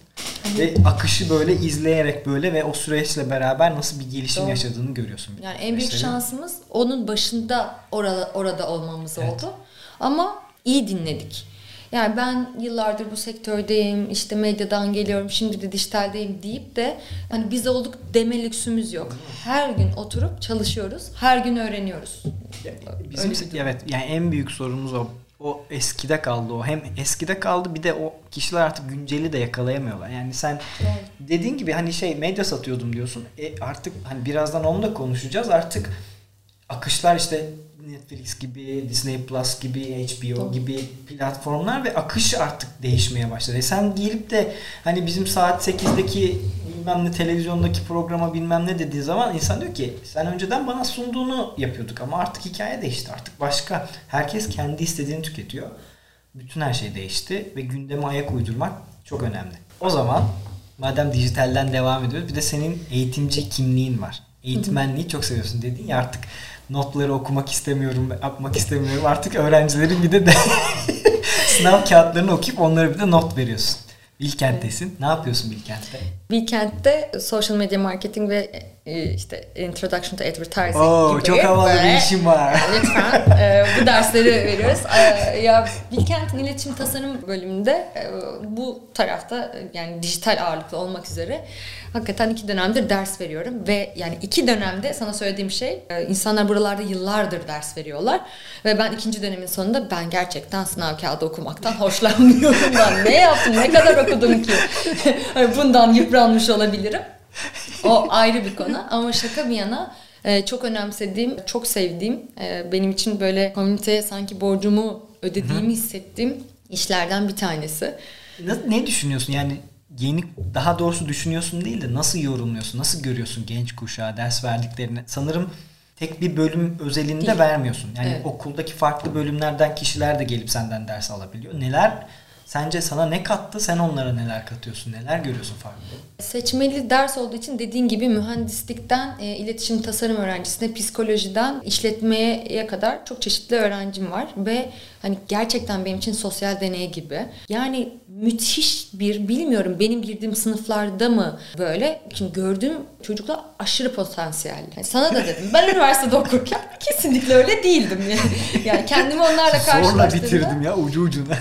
ve akışı böyle izleyerek böyle ve o süreçle beraber nasıl bir gelişim Doğru. yaşadığını görüyorsun. Yani en büyük şansımız onun başında orada orada olmamız evet. oldu. Ama iyi dinledik. Yani ben yıllardır bu sektördeyim, işte medyadan geliyorum, şimdi de dijitaldeyim deyip de hani biz olduk deme lüksümüz yok. Her gün oturup çalışıyoruz, her gün öğreniyoruz. Bizim evet yani en büyük sorumuz o. O eskide kaldı o. Hem eskide kaldı bir de o kişiler artık günceli de yakalayamıyorlar. Yani sen evet. dediğin gibi hani şey medya satıyordum diyorsun. E artık hani birazdan onu da konuşacağız. Artık akışlar işte Netflix gibi, Disney Plus gibi, HBO Doğru. gibi platformlar ve akış artık değişmeye başladı. E sen gelip de hani bizim saat 8'deki bilmem ne televizyondaki programa bilmem ne dediği zaman insan diyor ki sen önceden bana sunduğunu yapıyorduk ama artık hikaye değişti. Artık başka. Herkes kendi istediğini tüketiyor. Bütün her şey değişti ve gündeme ayak uydurmak çok önemli. O zaman madem dijitalden devam ediyoruz bir de senin eğitimci kimliğin var. Eğitmenliği çok seviyorsun dedin ya artık notları okumak istemiyorum, yapmak istemiyorum. Artık öğrencilerin bir de, de sınav kağıtlarını okuyup onlara bir de not veriyorsun. Bilkent'tesin. Ne yapıyorsun Bilkent'te? Bilkent'te social media marketing ve işte introduction to advertising Oo, gibi. Çok havalı bir işim var. Lütfen e, bu dersleri veriyoruz. E, ya Bilkent'in iletişim tasarım bölümünde e, bu tarafta yani dijital ağırlıklı olmak üzere hakikaten iki dönemdir ders veriyorum ve yani iki dönemde sana söylediğim şey e, insanlar buralarda yıllardır ders veriyorlar ve ben ikinci dönemin sonunda ben gerçekten sınav kağıdı okumaktan hoşlanmıyorum ben ne yaptım ne kadar okudum ki bundan yıpranmış olabilirim o ayrı bir konu ama şaka bir yana e, çok önemsediğim, çok sevdiğim, e, benim için böyle komüniteye sanki borcumu ödediğimi hissettiğim işlerden bir tanesi. Ne, ne düşünüyorsun? Yani yeni daha doğrusu düşünüyorsun değil de nasıl yorumluyorsun? Nasıl görüyorsun genç kuşağa ders verdiklerini? Sanırım tek bir bölüm özelinde değil. vermiyorsun. Yani evet. okuldaki farklı bölümlerden kişiler de gelip senden ders alabiliyor. Neler Sence sana ne kattı? Sen onlara neler katıyorsun? Neler görüyorsun farklı? Seçmeli ders olduğu için dediğin gibi mühendislikten e, iletişim tasarım öğrencisine, psikolojiden işletmeye kadar çok çeşitli öğrencim var ve hani gerçekten benim için sosyal deney gibi. Yani müthiş bir bilmiyorum benim girdiğim sınıflarda mı böyle şimdi gördüğüm çocuklar aşırı potansiyelli. Yani sana da dedim. Ben üniversitede okurken kesinlikle öyle değildim. Yani, yani kendimi onlarla karşılaştırdığımda. Zorla bitirdim ya ucu ucuna.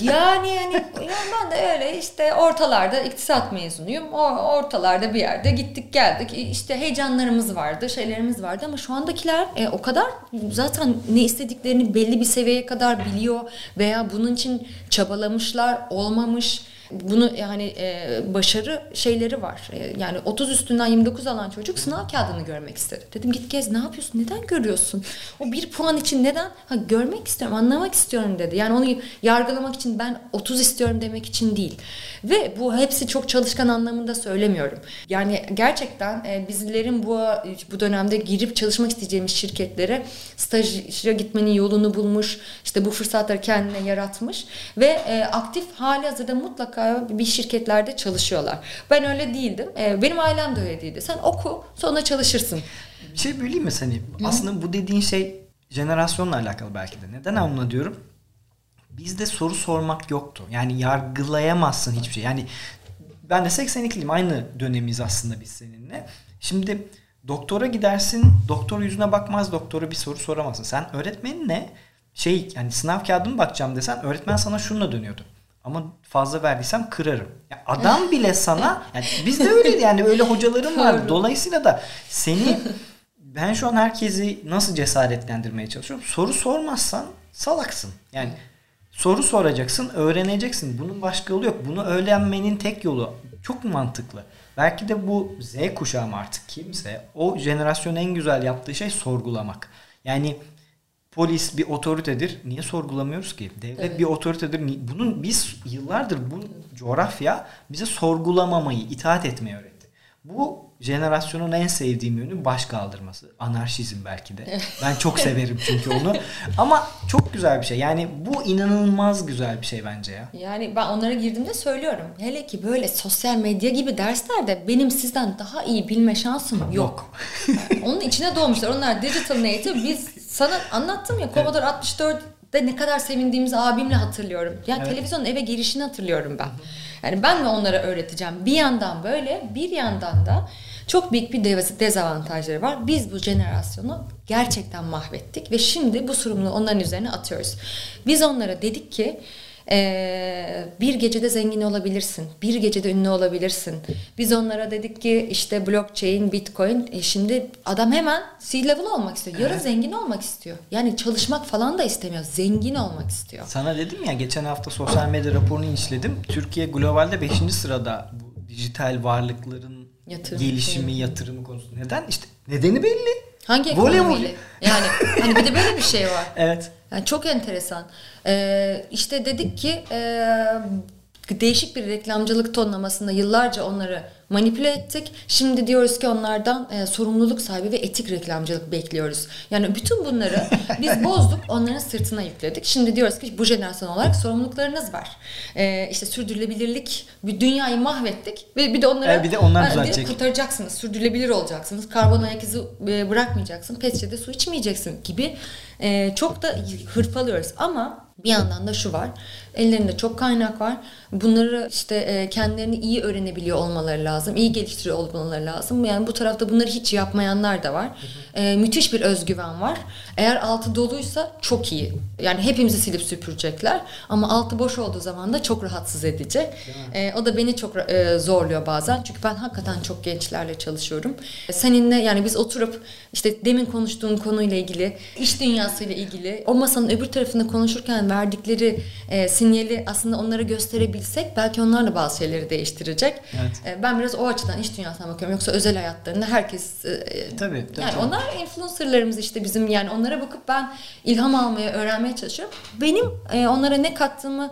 yani yani ya ben de öyle işte ortalarda iktisat mezunuyum. O ortalarda bir yerde gittik geldik. İşte heyecanlarımız vardı, şeylerimiz vardı ama şu andakiler e, o kadar zaten ne istediklerini belli bir seviyeye kadar biliyor veya bunun için çabalamışlar, olmamış bunu yani e, başarı şeyleri var. E, yani 30 üstünden 29 alan çocuk sınav kağıdını görmek istedi. Dedim git gez ne yapıyorsun? Neden görüyorsun? O bir puan için neden? Ha görmek istiyorum, anlamak istiyorum dedi. Yani onu yargılamak için ben 30 istiyorum demek için değil. Ve bu hepsi çok çalışkan anlamında söylemiyorum. Yani gerçekten e, bizlerin bu bu dönemde girip çalışmak isteyeceğimiz şirketlere staja gitmenin yolunu bulmuş, işte bu fırsatları kendine yaratmış ve e, aktif hali hazırda mutlaka bir şirketlerde çalışıyorlar. Ben öyle değildim. E, benim ailem de öyle değildi. Sen oku, sonra çalışırsın. Bir şey böleyim mi seni? Hı. Aslında bu dediğin şey jenerasyonla alakalı belki de. Neden onu diyorum? bizde soru sormak yoktu. Yani yargılayamazsın hiçbir şey. Yani ben de 82'liyim. Aynı dönemiz aslında biz seninle. Şimdi doktora gidersin. Doktor yüzüne bakmaz. Doktora bir soru soramazsın. Sen öğretmeninle şey yani sınav kağıdımı bakacağım desen öğretmen sana şununla dönüyordu. Ama fazla verdiysem kırarım. Yani adam bile sana yani biz de öyleydi yani öyle hocalarım var. Dolayısıyla da seni ben şu an herkesi nasıl cesaretlendirmeye çalışıyorum? Soru sormazsan salaksın. Yani Soru soracaksın, öğreneceksin. Bunun başka yolu yok. Bunu öğrenmenin tek yolu çok mantıklı. Belki de bu Z kuşağı artık kimse o jenerasyonun en güzel yaptığı şey sorgulamak. Yani polis bir otoritedir. Niye sorgulamıyoruz ki? Devlet evet. bir otoritedir. Bunun biz yıllardır bu coğrafya bize sorgulamamayı, itaat etmeyi öğretti. Bu jenerasyonun en sevdiğim yönü baş kaldırması. Anarşizm belki de. Ben çok severim çünkü onu. Ama çok güzel bir şey. Yani bu inanılmaz güzel bir şey bence ya. Yani ben onlara girdiğimde söylüyorum. Hele ki böyle sosyal medya gibi derslerde benim sizden daha iyi bilme şansım yok. yok. yani onun içine doğmuşlar. Onlar digital native. Biz sana anlattım ya Commodore evet. 64 de ne kadar sevindiğimizi abimle hatırlıyorum. Yani evet. televizyonun eve girişini hatırlıyorum ben. Yani ben mi onlara öğreteceğim? Bir yandan böyle, bir yandan da çok büyük bir dezavantajları var. Biz bu jenerasyonu gerçekten mahvettik ve şimdi bu sorumluluğu onların üzerine atıyoruz. Biz onlara dedik ki ee, bir gecede zengin olabilirsin. Bir gecede ünlü olabilirsin. Biz onlara dedik ki işte blockchain, bitcoin. E şimdi adam hemen C-level olmak istiyor. Yarın evet. zengin olmak istiyor. Yani çalışmak falan da istemiyor. Zengin olmak istiyor. Sana dedim ya geçen hafta sosyal medya raporunu işledim. Türkiye globalde 5. sırada bu dijital varlıkların Yatırım, gelişimi, şey. yatırımı konusunda. Neden? İşte nedeni belli. Hangi ekonomiyle? Yani hani bir de böyle bir şey var. evet. Yani çok enteresan. Ee, işte dedik ki e, değişik bir reklamcılık tonlamasında yıllarca onları manipüle ettik. Şimdi diyoruz ki onlardan e, sorumluluk sahibi ve etik reklamcılık bekliyoruz. Yani bütün bunları biz bozduk, onların sırtına yükledik. Şimdi diyoruz ki bu jenerasyon olarak sorumluluklarınız var. E, işte sürdürülebilirlik, bir dünyayı mahvettik ve bir de onları e, bir de onlar düzeltecek. kurtaracaksınız. Sürdürülebilir olacaksınız. Karbon ayak izi e, bırakmayacaksın. Pet su içmeyeceksin gibi e, çok da hırpalıyoruz. Ama bir yandan da şu var. Ellerinde çok kaynak var. Bunları işte e, kendilerini iyi öğrenebiliyor olmaları lazım. iyi geliştiriyor olmaları lazım. Yani bu tarafta bunları hiç yapmayanlar da var. E, müthiş bir özgüven var. Eğer altı doluysa çok iyi. Yani hepimizi silip süpürecekler. Ama altı boş olduğu zaman da çok rahatsız edici. E, o da beni çok zorluyor bazen. Çünkü ben hakikaten çok gençlerle çalışıyorum. Seninle yani biz oturup işte demin konuştuğun konuyla ilgili, iş dünyasıyla ilgili o masanın öbür tarafında konuşurken verdikleri e, sinyali aslında onlara gösterebilsek belki onlar da bazı şeyleri değiştirecek. Evet. E, ben biraz o açıdan iş dünyasına bakıyorum. Yoksa özel hayatlarında herkes e, tabii, tabii, yani tabii. onlar influencerlarımız işte bizim yani onlara bakıp ben ilham almaya, öğrenmeye çalışıyorum. Benim e, onlara ne kattığımı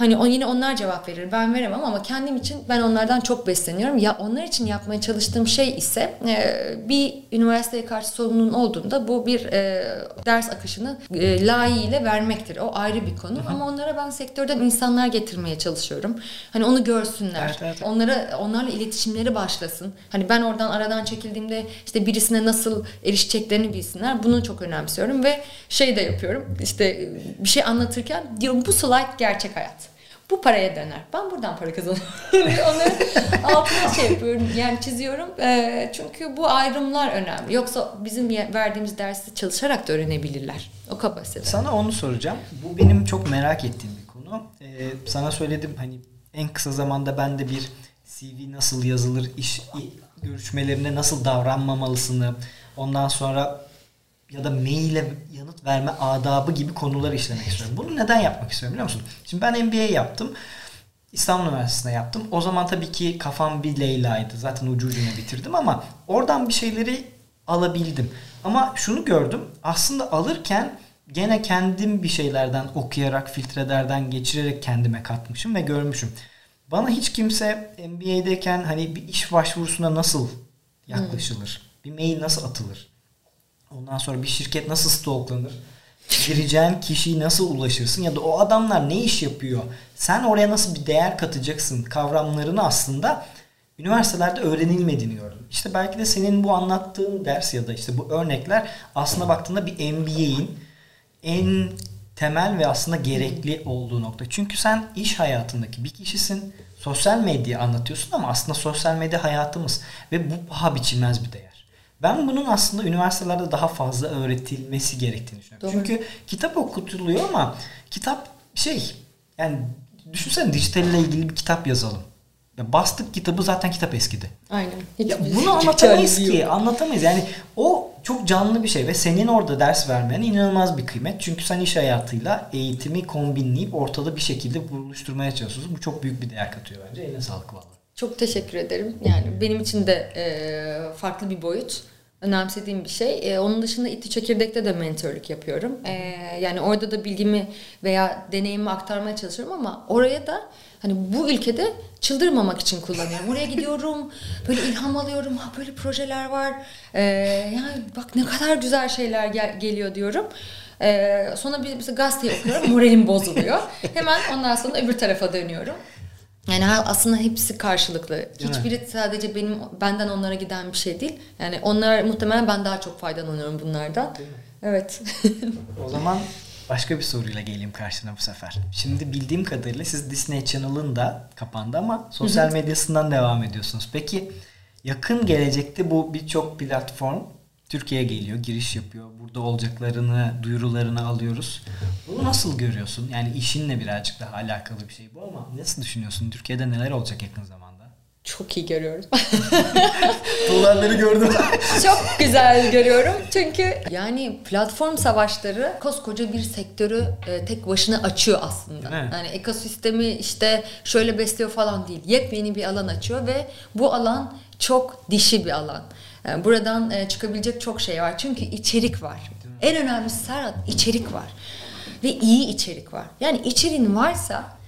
Hani o yine onlar cevap verir. Ben veremem ama kendim için ben onlardan çok besleniyorum. Ya onlar için yapmaya çalıştığım şey ise e, bir üniversiteye karşı sorumluluğun olduğunda bu bir e, ders akışını e, layığıyla vermektir. O ayrı bir konu. Hı hı. Ama onlara ben sektörden insanlar getirmeye çalışıyorum. Hani onu görsünler. Evet, evet. Onlara onlarla iletişimleri başlasın. Hani ben oradan aradan çekildiğimde işte birisine nasıl erişeceklerini bilsinler. Bunu çok önemsiyorum ve şey de yapıyorum. İşte bir şey anlatırken diyorum bu slide gerçek hayat bu paraya döner. Ben buradan para kazanıyorum. Onları altına şey yapıyorum. Yani çiziyorum. E, çünkü bu ayrımlar önemli. Yoksa bizim verdiğimiz dersi çalışarak da öğrenebilirler. O kapasite. Sana onu soracağım. Bu benim çok merak ettiğim bir konu. Ee, sana söyledim hani en kısa zamanda ben de bir CV nasıl yazılır, iş görüşmelerinde nasıl davranmamalısını, ondan sonra ya da maile yanıt verme adabı gibi konular işlemek istiyorum. Bunu neden yapmak istiyorum biliyor musun? Şimdi ben MBA yaptım. İstanbul Üniversitesi'nde yaptım. O zaman tabii ki kafam bir Leyla'ydı. Zaten ucu ucuna bitirdim ama oradan bir şeyleri alabildim. Ama şunu gördüm. Aslında alırken gene kendim bir şeylerden okuyarak, filtrelerden geçirerek kendime katmışım ve görmüşüm. Bana hiç kimse MBA'deyken hani bir iş başvurusuna nasıl yaklaşılır? Hmm. Bir mail nasıl atılır? Ondan sonra bir şirket nasıl stalklanır? Gireceğin kişiyi nasıl ulaşırsın ya da o adamlar ne iş yapıyor? Sen oraya nasıl bir değer katacaksın kavramlarını aslında üniversitelerde öğrenilmediğini gördüm. İşte belki de senin bu anlattığın ders ya da işte bu örnekler aslında baktığında bir MBA'in en temel ve aslında gerekli olduğu nokta. Çünkü sen iş hayatındaki bir kişisin. Sosyal medya anlatıyorsun ama aslında sosyal medya hayatımız ve bu paha biçilmez bir değer. Ben bunun aslında üniversitelerde daha fazla öğretilmesi gerektiğini düşünüyorum. Doğru. Çünkü kitap okutuluyor ama kitap şey yani düşünsene dijitalle ilgili bir kitap yazalım. Ya bastık kitabı zaten kitap eskidi. Aynen. Hiç ya bunu anlatamayız ki. Anlatamayız. Yani o çok canlı bir şey ve senin orada ders vermen inanılmaz bir kıymet. Çünkü sen iş hayatıyla eğitimi kombinleyip ortada bir şekilde buluşturmaya çalışıyorsun. Bu çok büyük bir değer katıyor bence. Eline sağlık valla. Çok teşekkür ederim. Yani benim için de e, farklı bir boyut önemsediğim bir şey. E, onun dışında İTÜ Çekirdek'te de mentorluk yapıyorum. E, yani orada da bilgimi veya deneyimi aktarmaya çalışıyorum ama oraya da hani bu ülkede çıldırmamak için kullanıyorum. Oraya gidiyorum, böyle ilham alıyorum. Ha böyle projeler var. E, yani bak ne kadar güzel şeyler gel- geliyor diyorum. Ee, sonra bir, bir gazeteyi okuyorum, moralim bozuluyor. Hemen ondan sonra öbür tarafa dönüyorum. Yani aslında hepsi karşılıklı. Hiçbiri sadece benim benden onlara giden bir şey değil. Yani onlar muhtemelen ben daha çok faydalanıyorum bunlardan. Evet. o zaman başka bir soruyla geleyim karşına bu sefer. Şimdi bildiğim kadarıyla siz Disney Channel'ın da kapandı ama sosyal medyasından devam ediyorsunuz. Peki yakın gelecekte bu birçok platform Türkiye'ye geliyor, giriş yapıyor. Burada olacaklarını, duyurularını alıyoruz. Bunu nasıl görüyorsun? Yani işinle birazcık daha alakalı bir şey bu ama nasıl düşünüyorsun? Türkiye'de neler olacak yakın zamanda? Çok iyi görüyorum. Dolarları gördüm. Çok güzel görüyorum. Çünkü yani platform savaşları koskoca bir sektörü e, tek başına açıyor aslında. Yani ekosistemi işte şöyle besliyor falan değil. Yepyeni bir alan açıyor ve bu alan çok dişi bir alan. Yani buradan e, çıkabilecek çok şey var. Çünkü içerik var. En önemlisi Serhat içerik var. Ve iyi içerik var. Yani içeriğin varsa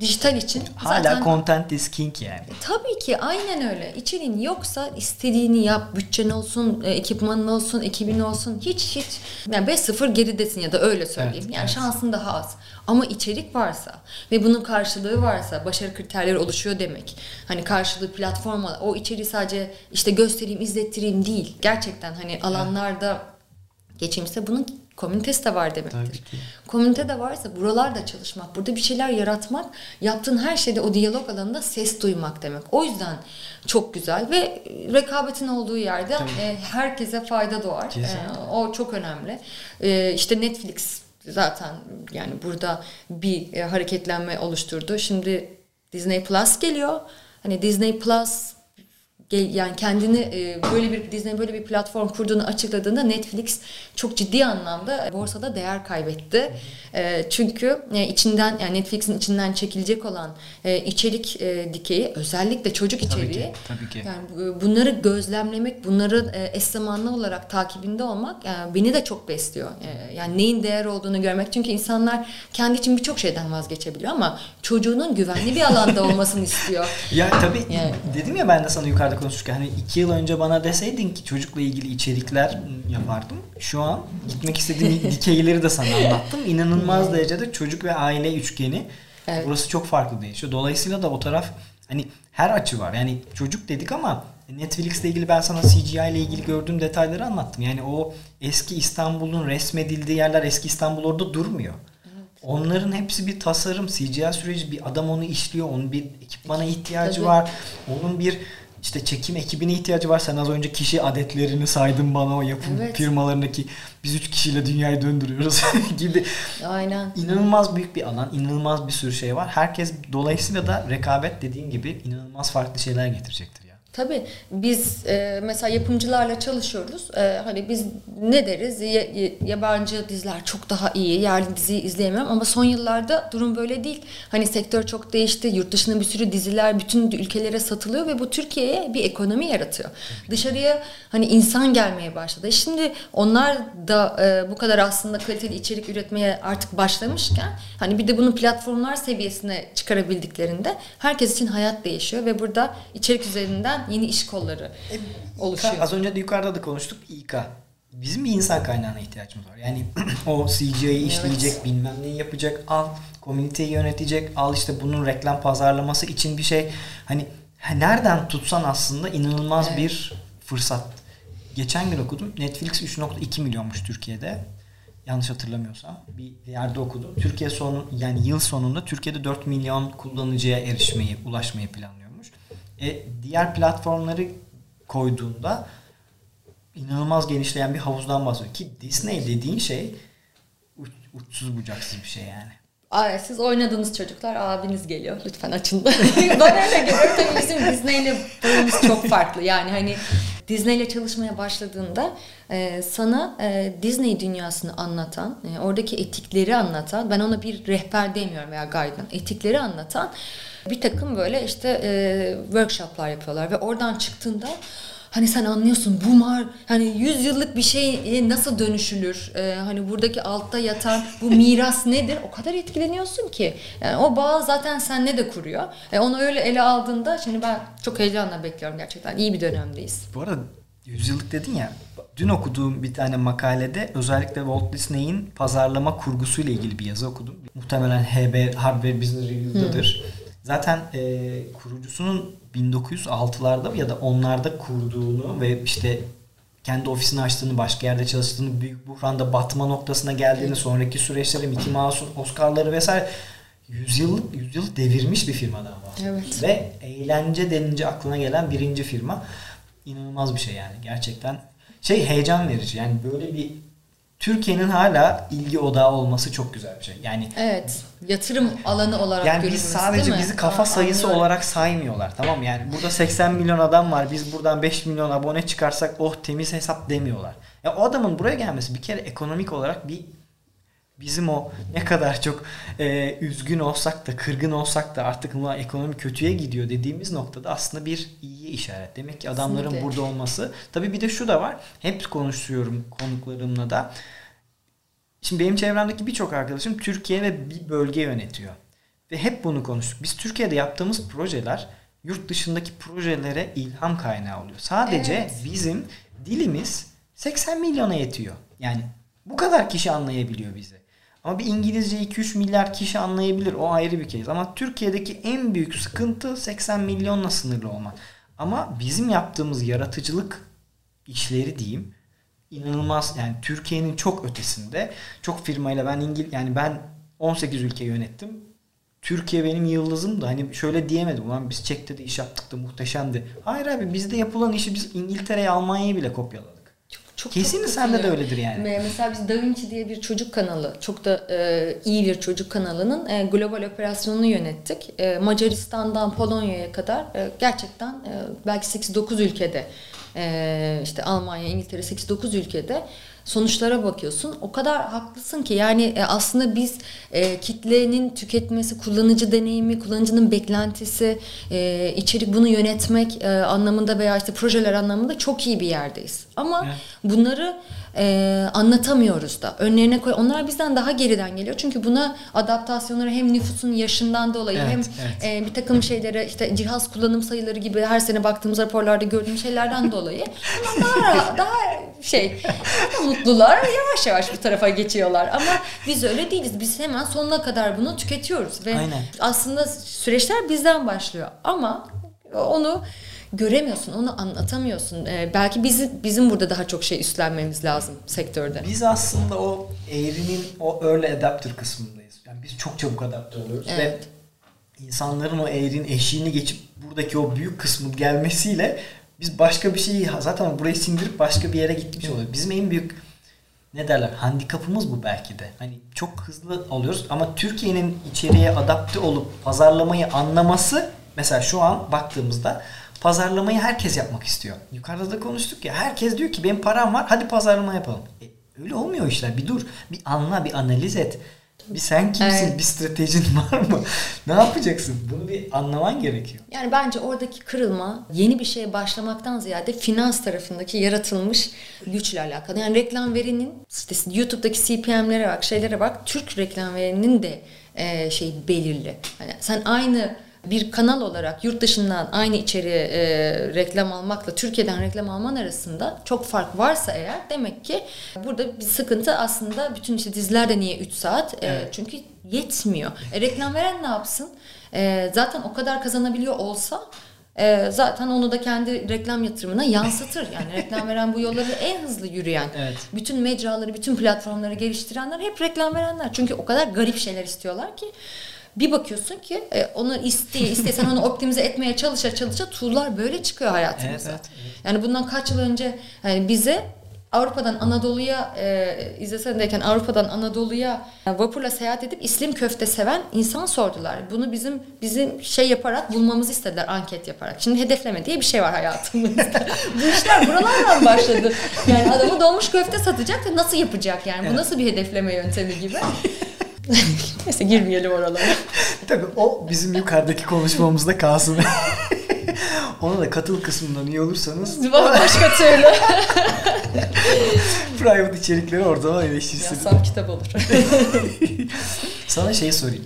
dijital için hala zaten, content is king yani. E, tabii ki aynen öyle. İçeriğin yoksa istediğini yap, bütçen olsun, e, ekipmanın olsun, ekibin olsun. Hiç hiç yani 5-0 geridesin ya da öyle söyleyeyim. Evet, yani evet. şansın daha az. Ama içerik varsa ve bunun karşılığı varsa başarı kriterleri oluşuyor demek. Hani karşılığı platform o içeriği sadece işte göstereyim, izlettireyim değil. Gerçekten hani alanlarda geçimse bunun komünitesi de var demektir. Komünite de varsa buralarda çalışmak, burada bir şeyler yaratmak, yaptığın her şeyde o diyalog alanında ses duymak demek. O yüzden çok güzel ve rekabetin olduğu yerde e, herkese fayda doğar. E, o çok önemli. E, işte Netflix zaten yani burada bir e, hareketlenme oluşturdu. Şimdi Disney Plus geliyor. Hani Disney Plus yani kendini e, böyle bir Disney böyle bir platform kurduğunu açıkladığında Netflix çok ciddi anlamda borsada değer kaybetti. E, çünkü e, içinden yani Netflix'in içinden çekilecek olan içerik dikeyi özellikle çocuk içeriği tabii ki, tabii ki. yani bunları gözlemlemek, bunları eş zamanlı olarak takibinde olmak yani beni de çok besliyor. Yani neyin değer olduğunu görmek. Çünkü insanlar kendi için birçok şeyden vazgeçebiliyor ama çocuğunun güvenli bir alanda olmasını istiyor. Ya tabii yani. dedim ya ben de sana yukarıda konuşurken hani iki yıl önce bana deseydin ki çocukla ilgili içerikler yapardım. Şu an gitmek istediğim dikeyleri de sana anlattım. İnanılmaz derecede çocuk ve aile üçgeni. Evet. Burası çok farklı değişiyor. Dolayısıyla da o taraf hani her açı var. Yani çocuk dedik ama Netflix ile ilgili ben sana CGI ile ilgili gördüğüm detayları anlattım. Yani o eski İstanbul'un resmedildiği yerler eski İstanbul orada durmuyor. Onların hepsi bir tasarım, CGI süreci. Bir adam onu işliyor. Onun bir ekipmana ihtiyacı Tabii. var. Onun bir işte çekim ekibine ihtiyacı var. Sen az önce kişi adetlerini saydın bana o yapım evet. firmalarındaki biz üç kişiyle dünyayı döndürüyoruz gibi. Aynen. İnanılmaz büyük bir alan, inanılmaz bir sürü şey var. Herkes dolayısıyla da rekabet dediğin gibi inanılmaz farklı şeyler getirecektir. Tabii biz e, mesela yapımcılarla çalışıyoruz. E, hani biz ne deriz? Y- yabancı diziler çok daha iyi. Yerli diziyi izleyemem ama son yıllarda durum böyle değil. Hani sektör çok değişti. Yurt dışında bir sürü diziler bütün ülkelere satılıyor ve bu Türkiye'ye bir ekonomi yaratıyor. Dışarıya hani insan gelmeye başladı. Şimdi onlar da e, bu kadar aslında kaliteli içerik üretmeye artık başlamışken hani bir de bunu platformlar seviyesine çıkarabildiklerinde herkes için hayat değişiyor ve burada içerik üzerinden yeni iş kolları e, oluşuyor. Az önce de yukarıda da konuştuk İK. Bizim bir insan kaynağına ihtiyacımız var. Yani o CGI'yi işleyecek, evet. bilmem neyi yapacak, al komüniteyi yönetecek, al işte bunun reklam pazarlaması için bir şey. Hani nereden tutsan aslında inanılmaz evet. bir fırsat. Geçen gün okudum. Netflix 3.2 milyonmuş Türkiye'de. Yanlış hatırlamıyorsam bir yerde okudum. Türkiye sonu yani yıl sonunda Türkiye'de 4 milyon kullanıcıya erişmeyi, ulaşmayı planlıyor. E, diğer platformları koyduğunda inanılmaz genişleyen bir havuzdan bahsediyor. Ki Disney dediğin şey uç, uçsuz bucaksız bir şey yani. Ay, siz oynadığınız çocuklar abiniz geliyor. Lütfen açın. Bana öyle geliyor. Tabii bizim Disney ile bağımız çok farklı. Yani hani Disney ile çalışmaya başladığında e, sana e, Disney dünyasını anlatan, e, oradaki etikleri anlatan, ben ona bir rehber demiyorum veya guide, etikleri anlatan bir takım böyle işte e, workshoplar yapıyorlar ve oradan çıktığında hani sen anlıyorsun bu mar hani 100 yıllık bir şey nasıl dönüşülür? Ee, hani buradaki altta yatan bu miras nedir? O kadar etkileniyorsun ki. Yani o bağ zaten senle de kuruyor. E, onu öyle ele aldığında şimdi ben çok heyecanla bekliyorum gerçekten. İyi bir dönemdeyiz. Bu arada 100 yıllık dedin ya. Dün okuduğum bir tane makalede özellikle Walt Disney'in pazarlama kurgusuyla ilgili bir yazı okudum. Muhtemelen HB Hardware Business Review'dadır. Hmm. Zaten e, kurucusunun 1906'larda ya da onlarda kurduğunu ve işte kendi ofisini açtığını, başka yerde çalıştığını, büyük buhranda batma noktasına geldiğini, sonraki süreçleri, Mickey Mouse'un Oscar'ları vesaire yüzyıl, yüzyıl devirmiş bir firmadan bahsediyoruz. Evet. Ve eğlence denince aklına gelen birinci firma. inanılmaz bir şey yani gerçekten. Şey heyecan verici yani böyle bir Türkiye'nin hala ilgi odağı olması çok güzel bir şey. Yani Evet. Yatırım alanı olarak Yani biz sadece bizi kafa Aa, sayısı anlıyorum. olarak saymıyorlar. Tamam yani burada 80 milyon adam var. Biz buradan 5 milyon abone çıkarsak oh temiz hesap demiyorlar. Ya o adamın buraya gelmesi bir kere ekonomik olarak bir bizim o ne kadar çok e, üzgün olsak da kırgın olsak da artık bu ekonomi kötüye gidiyor dediğimiz noktada aslında bir iyi işaret. Demek ki adamların Kesinlikle. burada olması. Tabii bir de şu da var. Hep konuşuyorum konuklarımla da. Şimdi benim çevremdeki birçok arkadaşım Türkiye ve bir bölge yönetiyor. Ve hep bunu konuştuk. Biz Türkiye'de yaptığımız projeler yurt dışındaki projelere ilham kaynağı oluyor. Sadece evet. bizim dilimiz 80 milyona yetiyor. Yani bu kadar kişi anlayabiliyor bizi. Ama bir İngilizce 2-3 milyar kişi anlayabilir. O ayrı bir kez. Ama Türkiye'deki en büyük sıkıntı 80 milyonla sınırlı olmak. Ama bizim yaptığımız yaratıcılık işleri diyeyim inanılmaz yani Türkiye'nin çok ötesinde çok firmayla ben İngil yani ben 18 ülke yönettim. Türkiye benim yıldızım da hani şöyle diyemedim. Ulan biz çekte de iş yaptık da muhteşemdi. Hayır abi bizde yapılan işi biz İngiltere'ye Almanya'yı bile kopyaladık. Çok Kesin çok sende de öyledir yani. Mesela biz Da Vinci diye bir çocuk kanalı, çok da e, iyi bir çocuk kanalının e, global operasyonunu yönettik. E, Macaristan'dan Polonya'ya kadar e, gerçekten e, belki 8-9 ülkede e, işte Almanya, İngiltere 8-9 ülkede sonuçlara bakıyorsun. O kadar haklısın ki yani e, aslında biz e, kitlenin tüketmesi, kullanıcı deneyimi, kullanıcının beklentisi, e, içerik bunu yönetmek e, anlamında veya işte projeler anlamında çok iyi bir yerdeyiz. Ama Evet. bunları e, anlatamıyoruz da. Önlerine koy. Onlar bizden daha geriden geliyor. Çünkü buna adaptasyonları hem nüfusun yaşından dolayı Evet, hem evet. e, bir takım şeylere işte cihaz kullanım sayıları gibi her sene baktığımız raporlarda gördüğüm şeylerden dolayı daha daha şey daha mutlular yavaş yavaş bu tarafa geçiyorlar ama biz öyle değiliz biz hemen sonuna kadar bunu tüketiyoruz ve Aynen. aslında süreçler bizden başlıyor ama onu göremiyorsun onu anlatamıyorsun Ee, belki bizi, bizim burada daha çok şey üstlenmemiz lazım sektörde Biz aslında o eğrinin o early adapter kısmındayız. Yani biz çok çabuk adapte oluyoruz Evet. ve insanların o eğrinin eşiğini geçip buradaki o büyük kısmı gelmesiyle biz başka bir şeyi zaten burayı sindirip başka bir yere gitmiş oluyoruz. Bizim en büyük ne derler handikapımız bu belki de. Hani çok hızlı alıyoruz ama Türkiye'nin içeriye adapte olup pazarlamayı anlaması mesela şu an baktığımızda pazarlamayı herkes yapmak istiyor. Yukarıda da konuştuk ya herkes diyor ki benim param var hadi pazarlama yapalım. E, öyle olmuyor işler. Bir dur. Bir anla, bir analiz et. Bir sen kimsin? Evet. Bir stratejin var mı? ne yapacaksın? Bunu bir anlaman gerekiyor. Yani bence oradaki kırılma yeni bir şeye başlamaktan ziyade finans tarafındaki yaratılmış güçle alakalı. Yani reklam verinin işte YouTube'daki CPM'lere bak, şeylere bak. Türk reklam verinin de e, şey belirli. Hani sen aynı bir kanal olarak yurt dışından aynı içeriğe e, reklam almakla Türkiye'den reklam alman arasında çok fark varsa eğer demek ki burada bir sıkıntı aslında bütün işte dizilerde niye 3 saat? E, Evet. çünkü yetmiyor. E, reklam veren ne yapsın? E, zaten o kadar kazanabiliyor olsa e, zaten onu da kendi reklam yatırımına yansıtır. Yani reklam veren bu yolları en hızlı yürüyen, Evet. bütün mecraları, bütün platformları geliştirenler hep reklam verenler. Çünkü o kadar garip şeyler istiyorlar ki bir bakıyorsun ki e, onu isteye isteye sen onu optimize etmeye çalışa çalışa tool'lar böyle çıkıyor hayatımıza. Evet, evet, Yani bundan kaç yıl önce yani bize Avrupa'dan Anadolu'ya e, İzlesen'deyken Avrupa'dan Anadolu'ya e, vapurla seyahat edip İslim köfte seven insan sordular. Bunu bizim bizim şey yaparak bulmamızı istediler anket yaparak. Şimdi hedefleme diye bir şey var hayatımızda. Bu işler buralardan başladı. Yani adamı dolmuş köfte satacak da nasıl yapacak yani? Bu nasıl bir hedefleme yöntemi gibi? Neyse girmeyelim oralara. Tabii o bizim yukarıdaki konuşmamızda kalsın. Ona da katıl kısmından iyi olursanız Başka türlü. private içerikleri orada eleştirsiniz. Yazsam kitap olur. Sana şey sorayım.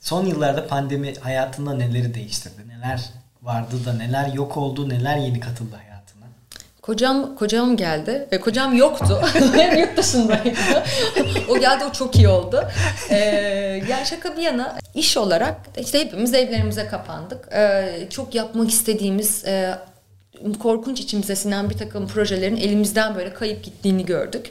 Son yıllarda pandemi hayatında neleri değiştirdi? Neler vardı da neler yok oldu, neler yeni katıldı hayatına? Kocam kocam geldi. E, kocam yoktu. Hem yurt dışındaydı. o geldi o çok iyi oldu. E, yani şaka bir yana iş olarak işte hepimiz evlerimize kapandık. E, çok yapmak istediğimiz e, korkunç içimize sinen bir takım projelerin elimizden böyle kayıp gittiğini gördük.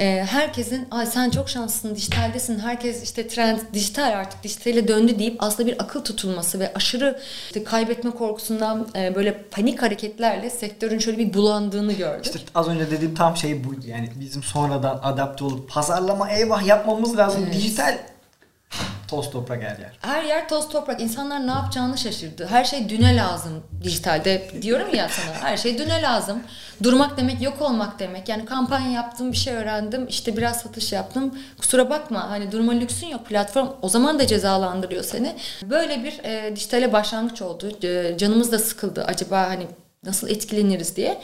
E, herkesin Ay sen çok şanslısın dijitaldesin herkes işte trend dijital artık dijitale döndü deyip aslında bir akıl tutulması ve aşırı işte kaybetme korkusundan e, böyle panik hareketlerle sektörün şöyle bir bulandığını gördük. İşte az önce dediğim tam şey buydu. Yani bizim sonradan adapte olup pazarlama eyvah yapmamız lazım. Evet. Dijital toz toprak her yer. Her yer toz toprak. İnsanlar ne yapacağını şaşırdı. Her şey düne lazım dijitalde. Diyorum ya sana her şey düne lazım. Durmak demek yok olmak demek. Yani kampanya yaptım bir şey öğrendim. işte biraz satış yaptım. Kusura bakma hani durma lüksün yok. Platform o zaman da cezalandırıyor seni. Böyle bir e, dijitale başlangıç oldu. E, canımız da sıkıldı. Acaba hani nasıl etkileniriz diye.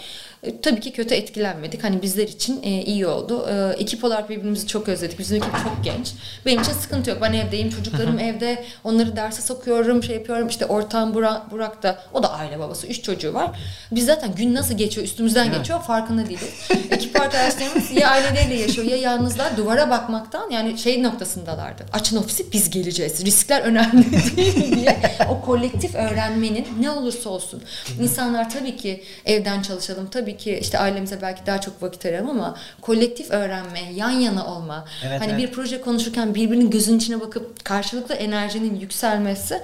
E, tabii ki kötü etkilenmedik. Hani bizler için e, iyi oldu. E, ekip olarak birbirimizi çok özledik. Bizim ekip çok genç. Benim için sıkıntı yok. Ben evdeyim. Çocuklarım evde. Onları derse sokuyorum. Şey yapıyorum. İşte ortağım Burak, Burak da. O da aile babası. Üç çocuğu var. Biz zaten gün nasıl geçiyor üstümüzden Evet. geçiyor farkında değiliz. ekip arkadaşlarımız ya aileleriyle yaşıyor ya yalnızlar. Duvara bakmaktan yani şey noktasındalardı. Açın ofisi biz geleceğiz. Riskler önemli değil diye. O kolektif öğrenmenin ne olursa olsun. İnsanlar tabii ki evden çalışalım. Tabii ki işte ailemize belki daha çok vakit ayıralım ama kolektif öğrenme, yan yana olma. Evet, hani evet. bir proje konuşurken birbirinin gözünün içine bakıp karşılıklı enerjinin yükselmesi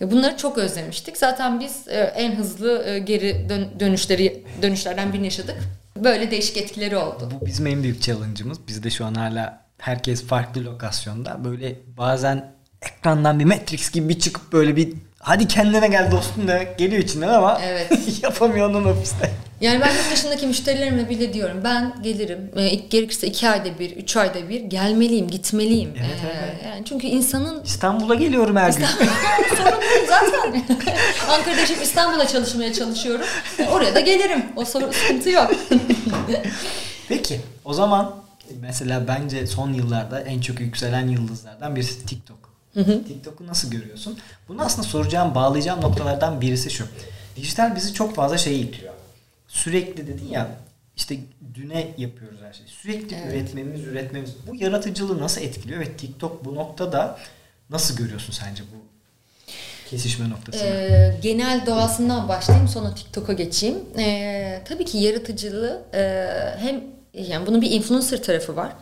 e, Bunları çok özlemiştik. Zaten biz e, en hızlı e, geri dön- dönüşleri dönüşlerden birini yaşadık. Böyle değişik etkileri oldu. Bu bizim en büyük challenge'ımız. Biz de şu an hala herkes farklı lokasyonda. Böyle bazen ekrandan bir Matrix gibi bir çıkıp böyle bir hadi kendine gel dostum da geliyor içinden ama Evet. yapamıyor onun ofiste. Yani ben yurt dışındaki müşterilerime bile diyorum ben gelirim e, ilk gerekirse iki ayda bir, üç ayda bir gelmeliyim, gitmeliyim. Evet, Ee, evet. Yani çünkü insanın İstanbul'a geliyorum her gün. sorun değil zaten. Ankara'da yaşayıp İstanbul'a çalışmaya çalışıyorum. E, Oraya da gelirim. O sorun, sıkıntı yok. Peki o zaman mesela bence son yıllarda en çok yükselen yıldızlardan birisi TikTok. TikTok'u nasıl görüyorsun? Bunu aslında soracağım, bağlayacağım noktalardan birisi şu. Dijital bizi çok fazla şey itiyor. Sürekli dedin ya işte düne yapıyoruz her şeyi. Sürekli Evet. üretmemiz, üretmemiz. Bu yaratıcılığı nasıl etkiliyor ve TikTok bu noktada nasıl görüyorsun sence bu kesişme noktasını? Ee, genel doğasından başlayayım sonra TikTok'a geçeyim. Ee, tabii ki yaratıcılığı e, hem yani bunun bir influencer tarafı var.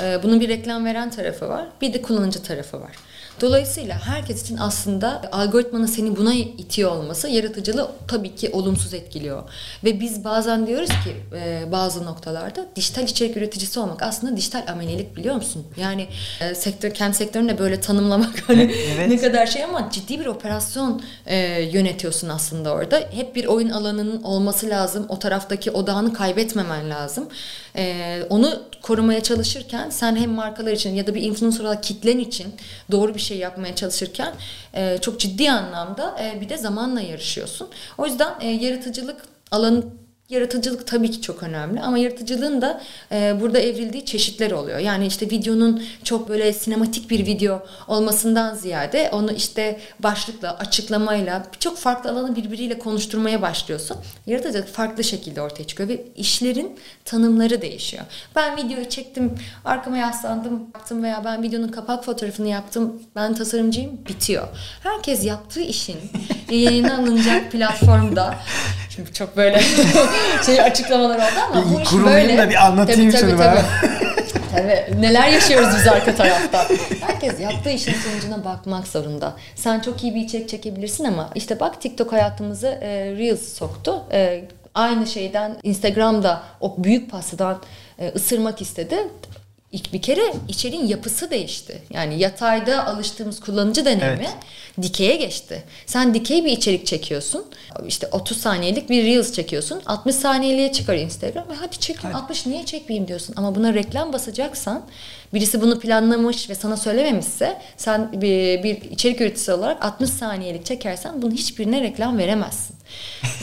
Ee, bunun bir reklam veren tarafı var. Bir de kullanıcı tarafı var. Dolayısıyla herkes için aslında algoritmanın seni buna itiyor olması yaratıcılığı tabii ki olumsuz etkiliyor. Ve biz bazen diyoruz ki e, bazı noktalarda dijital içerik üreticisi olmak aslında dijital amelilik biliyor musun? Yani e, sektör kendi sektörünü de böyle tanımlamak hani Evet. ne kadar şey ama ciddi bir operasyon e, yönetiyorsun aslında orada. Hep bir oyun alanının olması lazım. O taraftaki odağını kaybetmemen lazım. E, onu korumaya çalışırken sen hem markalar için ya da bir influencer olarak kitlen için doğru bir şey yapmaya çalışırken e, çok ciddi anlamda e, bir de zamanla yarışıyorsun. O yüzden e, yaratıcılık alanı Yaratıcılık tabii ki çok önemli ama yaratıcılığın da e, burada evrildiği çeşitler oluyor. Yani işte videonun çok böyle sinematik bir video olmasından ziyade onu işte başlıkla, açıklamayla birçok farklı alanı birbiriyle konuşturmaya başlıyorsun. Yaratıcılık farklı şekilde ortaya çıkıyor ve işlerin tanımları değişiyor. Ben videoyu çektim, arkama yaslandım, yaptım veya ben videonun kapak fotoğrafını yaptım, ben tasarımcıyım, bitiyor. Herkes yaptığı işin yayına alınacak platformda Şimdi çok böyle şey açıklamalar oldu ama bu iş böyle. da bir anlatayım tabii, tabii, tabii. Tabii. Neler yaşıyoruz biz arka tarafta. Herkes yaptığı işin sonucuna bakmak zorunda. Sen çok iyi bir içerik çekebilirsin ama işte bak TikTok hayatımızı e, Reels soktu. E, aynı şeyden Instagram'da o büyük pastadan e, ısırmak istedi. İlk bir kere içeriğin yapısı değişti. Yani yatayda alıştığımız kullanıcı deneyimi Evet. dikeye geçti. Sen dikey bir içerik çekiyorsun. İşte 30 saniyelik bir Reels çekiyorsun. 60 saniyeliğe çıkar Instagram. E hadi çekin 60 niye çekmeyeyim diyorsun. Ama buna reklam basacaksan birisi bunu planlamış ve sana söylememişse sen bir, bir içerik üreticisi olarak 60 saniyelik çekersen bunun hiçbirine reklam veremezsin.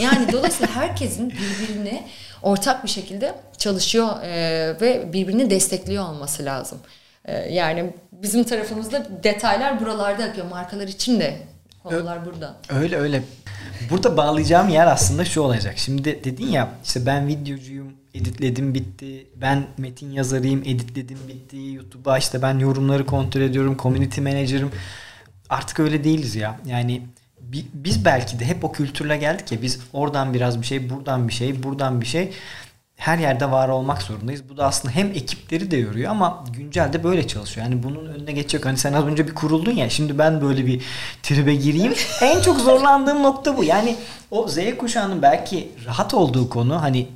Yani dolayısıyla herkesin birbirine ortak bir şekilde çalışıyor e, ve birbirini destekliyor olması lazım. E, yani bizim tarafımızda detaylar buralarda akıyor. Markalar için de konular burada. Öyle öyle. Burada bağlayacağım yer aslında şu olacak. Şimdi dedin ya işte ben videocuyum, editledim bitti. Ben metin yazarıyım, editledim bitti. YouTube'a işte ben yorumları kontrol ediyorum, community manager'ım. Artık öyle değiliz ya. Yani biz belki de hep o kültürle geldik ya biz oradan biraz bir şey, buradan bir şey, buradan bir şey her yerde var olmak zorundayız. Bu da aslında hem ekipleri de yoruyor ama güncelde böyle çalışıyor. Yani bunun önüne geçecek. Hani sen az önce bir kuruldun ya şimdi ben böyle bir tribe gireyim. en çok zorlandığım nokta bu. Yani o Z kuşağının belki rahat olduğu konu hani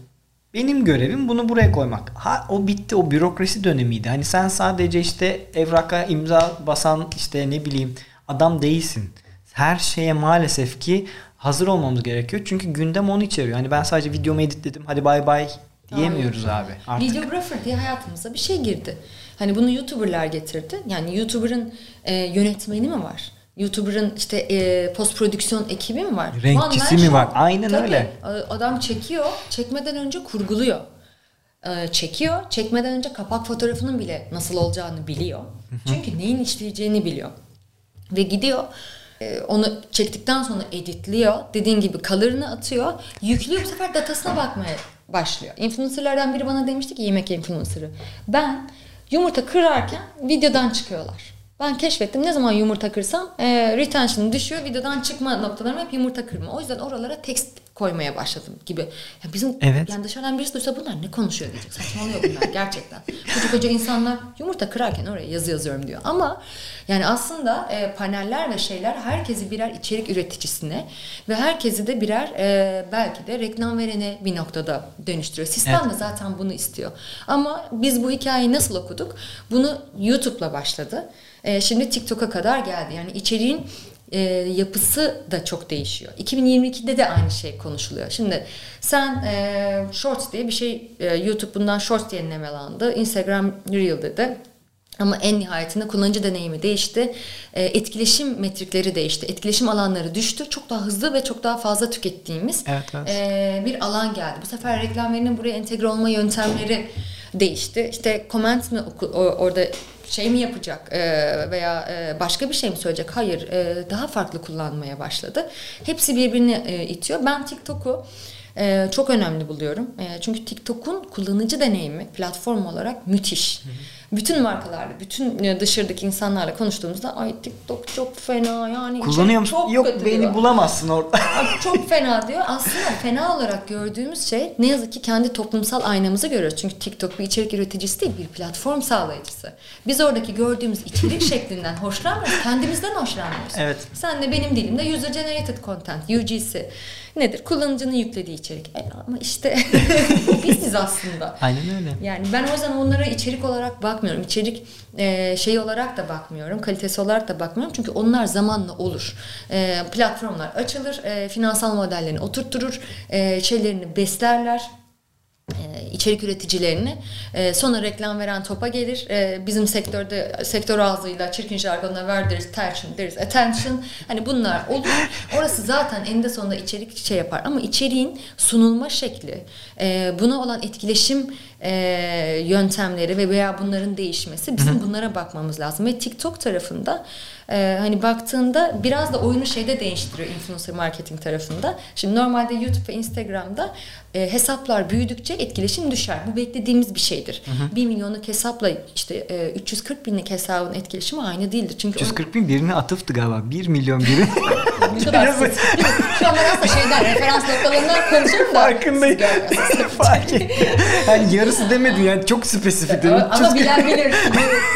benim görevim bunu buraya koymak. Ha o bitti o bürokrasi dönemiydi. Hani sen sadece işte evraka imza basan işte ne bileyim adam değilsin. Her şeye maalesef ki hazır olmamız gerekiyor. Çünkü gündem onu içeriyor. Hani ben sadece videomu editledim hadi bay bay diyemiyoruz abi. Artık. Videographer diye hayatımıza bir şey girdi. Hani bunu YouTuber'lar getirdi. Yani YouTuber'ın e, yönetmeni mi var? YouTuber'ın işte e, post prodüksiyon ekibi mi var? Renkçisi mi var? Aynen Tabii. öyle. Adam çekiyor. Çekmeden önce kurguluyor. E, çekiyor. Çekmeden önce kapak fotoğrafının bile nasıl olacağını biliyor. Çünkü neyin işleyeceğini biliyor. Ve gidiyor e, onu çektikten sonra editliyor. Dediğin gibi color'ını atıyor. Yüklüyor bu sefer datasına bakmaya başlıyor. Influencerlardan biri bana demişti ki yemek influencer'ı. Ben yumurta kırarken videodan çıkıyorlar. Ben keşfettim ne zaman yumurta kırsam e, retention düşüyor. Videodan çıkma noktalarım hep yumurta kırma. O yüzden oralara tekst koymaya başladım gibi. Ya bizim Evet. yani dışarıdan birisi duysa bunlar ne konuşuyor diyecek. Saçmalıyor bunlar gerçekten. Koca koca insanlar yumurta kırarken oraya yazı yazıyorum diyor. Ama yani aslında e, paneller ve şeyler herkesi birer içerik üreticisine ve herkesi de birer e, belki de reklam verene bir noktada dönüştürüyor. Sistem Evet. de zaten bunu istiyor. Ama biz bu hikayeyi nasıl okuduk? Bunu YouTube'la başladı. E, şimdi TikTok'a kadar geldi. Yani içeriğin e, yapısı da çok değişiyor. 2022'de de aynı şey konuşuluyor. Şimdi sen e, Shorts diye bir şey e, YouTube bundan Shorts diye nemalandı. Instagram Reel dedi. Ama en nihayetinde kullanıcı deneyimi değişti. E, etkileşim metrikleri değişti. Etkileşim alanları düştü. Çok daha hızlı ve çok daha fazla tükettiğimiz Evet, evet. e, bir alan geldi. Bu sefer reklamlarının buraya entegre olma yöntemleri değişti. İşte comment mi oku- orada şey mi yapacak e, veya e, başka bir şey mi söyleyecek? Hayır, e, daha farklı kullanmaya başladı. Hepsi birbirini e, itiyor. Ben TikTok'u e, çok önemli buluyorum. E, çünkü TikTok'un kullanıcı deneyimi platform olarak müthiş. Bütün markalarla, bütün e, dışarıdaki insanlarla konuştuğumuzda ay TikTok çok fena yani Kullanıyor musun? çok Yok kötü beni diyor. bulamazsın orada. Çok fena diyor. Aslında fena olarak gördüğümüz şey ne yazık ki kendi toplumsal aynamızı görüyoruz. Çünkü TikTok bir içerik üreticisi değil, bir platform sağlayıcısı. Biz oradaki gördüğümüz içerik şeklinden hoşlanmıyoruz. Kendimizden hoşlanmıyoruz. Evet. Sen de benim dilimde user generated content, UGC. Nedir? Kullanıcının yüklediği içerik. E, ama işte biziz aslında. Aynen öyle. Yani ben o yüzden onlara içerik olarak bakmıyorum. İçerik e, şey olarak da bakmıyorum. Kalitesi olarak da bakmıyorum. Çünkü onlar zamanla olur. E, platformlar açılır. E, finansal modellerini oturtturur. E, şeylerini beslerler içerik üreticilerini e, sonra reklam veren topa gelir. E, bizim sektörde sektör ağzıyla çirkin jargonla ver deriz attention deriz attention. Hani bunlar olur. Orası zaten eninde sonunda içerik şey yapar ama içeriğin sunulma şekli, e, buna olan etkileşim e, yöntemleri ve veya bunların değişmesi bizim bunlara bakmamız lazım. Ve TikTok tarafında e, hani baktığında biraz da oyunu şeyde değiştiriyor influencer marketing tarafında. Şimdi normalde YouTube ve Instagram'da e, hesaplar büyüdükçe etkileşim düşer. Bu beklediğimiz bir şeydir. 1 milyonluk hesapla işte e, 340 binlik hesabın etkileşimi aynı değildir. Çünkü 340 bin birine atıftı galiba. 1 milyon biri. ne kadar. Şu an ben aslında şeyden referans noktalarından konuşuyorum da. Farkındayım. Fark. Yani yarısı demedin yani çok spesifik dedin. Ama bilen bilir.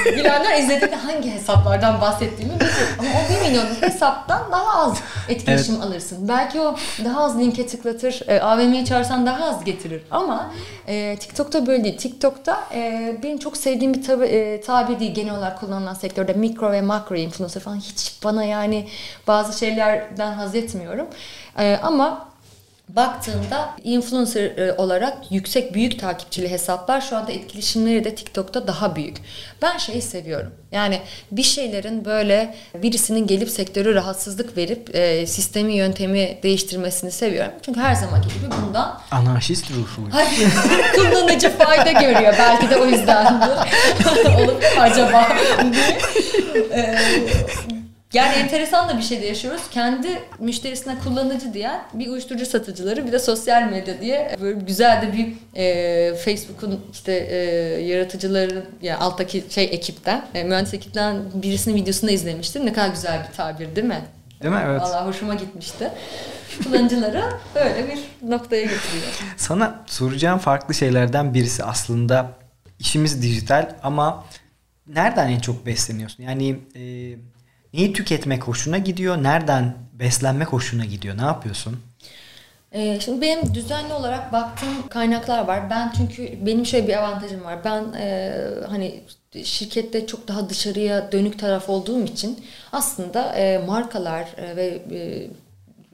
Bilenler izlediğinde hangi hesaplardan bahsettiğimi bilir. Ama o 1 milyonluk hesaptan daha az etkileşim alırsın. Belki o daha az linke tıklatır. E, AVM'ye çağırsan daha az getirir. Ama e, TikTok'ta böyle değil. TikTok'ta e, benim çok sevdiğim bir tabi, e, tabir değil genel olarak kullanılan sektörde mikro ve makro influencer falan hiç bana yani bazı şeylerden haz etmiyorum. E, ama baktığında influencer e, olarak yüksek büyük takipçili hesaplar şu anda etkileşimleri de TikTok'ta daha büyük. Ben şeyi seviyorum. Yani bir şeylerin böyle birisinin gelip sektörü rahatsızlık verip e, sistemi yöntemi değiştirmesini seviyorum. Çünkü her zamanki gibi bundan Anarşist ruhu. Hayır, kullanıcı fayda görüyor. Belki de o yüzdendir. Olup acaba. Ee, yani enteresan da bir şey de yaşıyoruz. Kendi müşterisine kullanıcı diyen bir uyuşturucu satıcıları bir de sosyal medya diye böyle güzel de bir e, Facebook'un işte e, yaratıcıların yani alttaki şey ekipten, e, mühendis ekipten birisinin videosunu izlemiştim. Ne kadar güzel bir tabir değil mi? Değil mi? Evet. Vallahi hoşuma gitmişti. Kullanıcıları böyle bir noktaya getiriyor. Sana soracağım farklı şeylerden birisi aslında işimiz dijital ama nereden en çok besleniyorsun? Yani e, neyi tüketmek hoşuna gidiyor? Nereden beslenmek hoşuna gidiyor? Ne yapıyorsun? Ee, şimdi benim düzenli olarak baktığım kaynaklar var. Ben çünkü benim şöyle bir avantajım var. Ben e, hani şirkette çok daha dışarıya dönük taraf olduğum için aslında e, markalar e, ve e,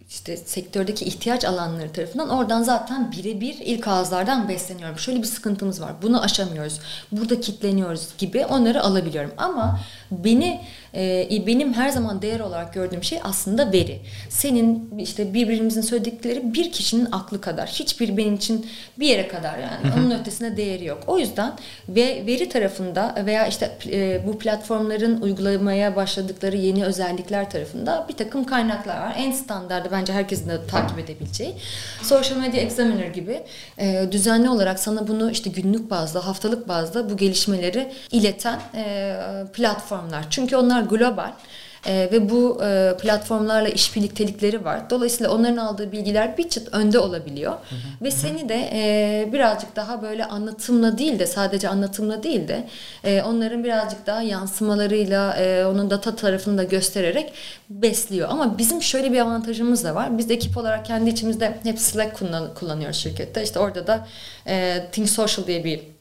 işte sektördeki ihtiyaç alanları tarafından oradan zaten birebir ilk ağızlardan besleniyorum. Şöyle bir sıkıntımız var. Bunu aşamıyoruz. Burada kitleniyoruz gibi onları alabiliyorum. Ama beni e, benim her zaman değer olarak gördüğüm şey aslında veri. Senin işte birbirimizin söyledikleri bir kişinin aklı kadar. Hiçbir benim için bir yere kadar yani. Onun ötesinde değeri yok. O yüzden ve veri tarafında veya işte e, bu platformların uygulamaya başladıkları yeni özellikler tarafında bir takım kaynaklar var. En standardı bence herkesin de takip edebileceği. Social Media Examiner gibi e, düzenli olarak sana bunu işte günlük bazda, haftalık bazda bu gelişmeleri ileten e, platformlar. Çünkü onlar global. e, ve bu e, platformlarla işbirliktelikleri var. Dolayısıyla onların aldığı bilgiler bir çıt önde olabiliyor. Hı hı. Ve seni de e, birazcık daha böyle anlatımla değil de sadece anlatımla değil de e, onların birazcık daha yansımalarıyla e, onun data tarafını da göstererek besliyor. Ama bizim şöyle bir avantajımız da var. Biz de ekip olarak kendi içimizde hep Slack kullan kullanıyoruz şirkette. İşte orada da e, Think Social diye bir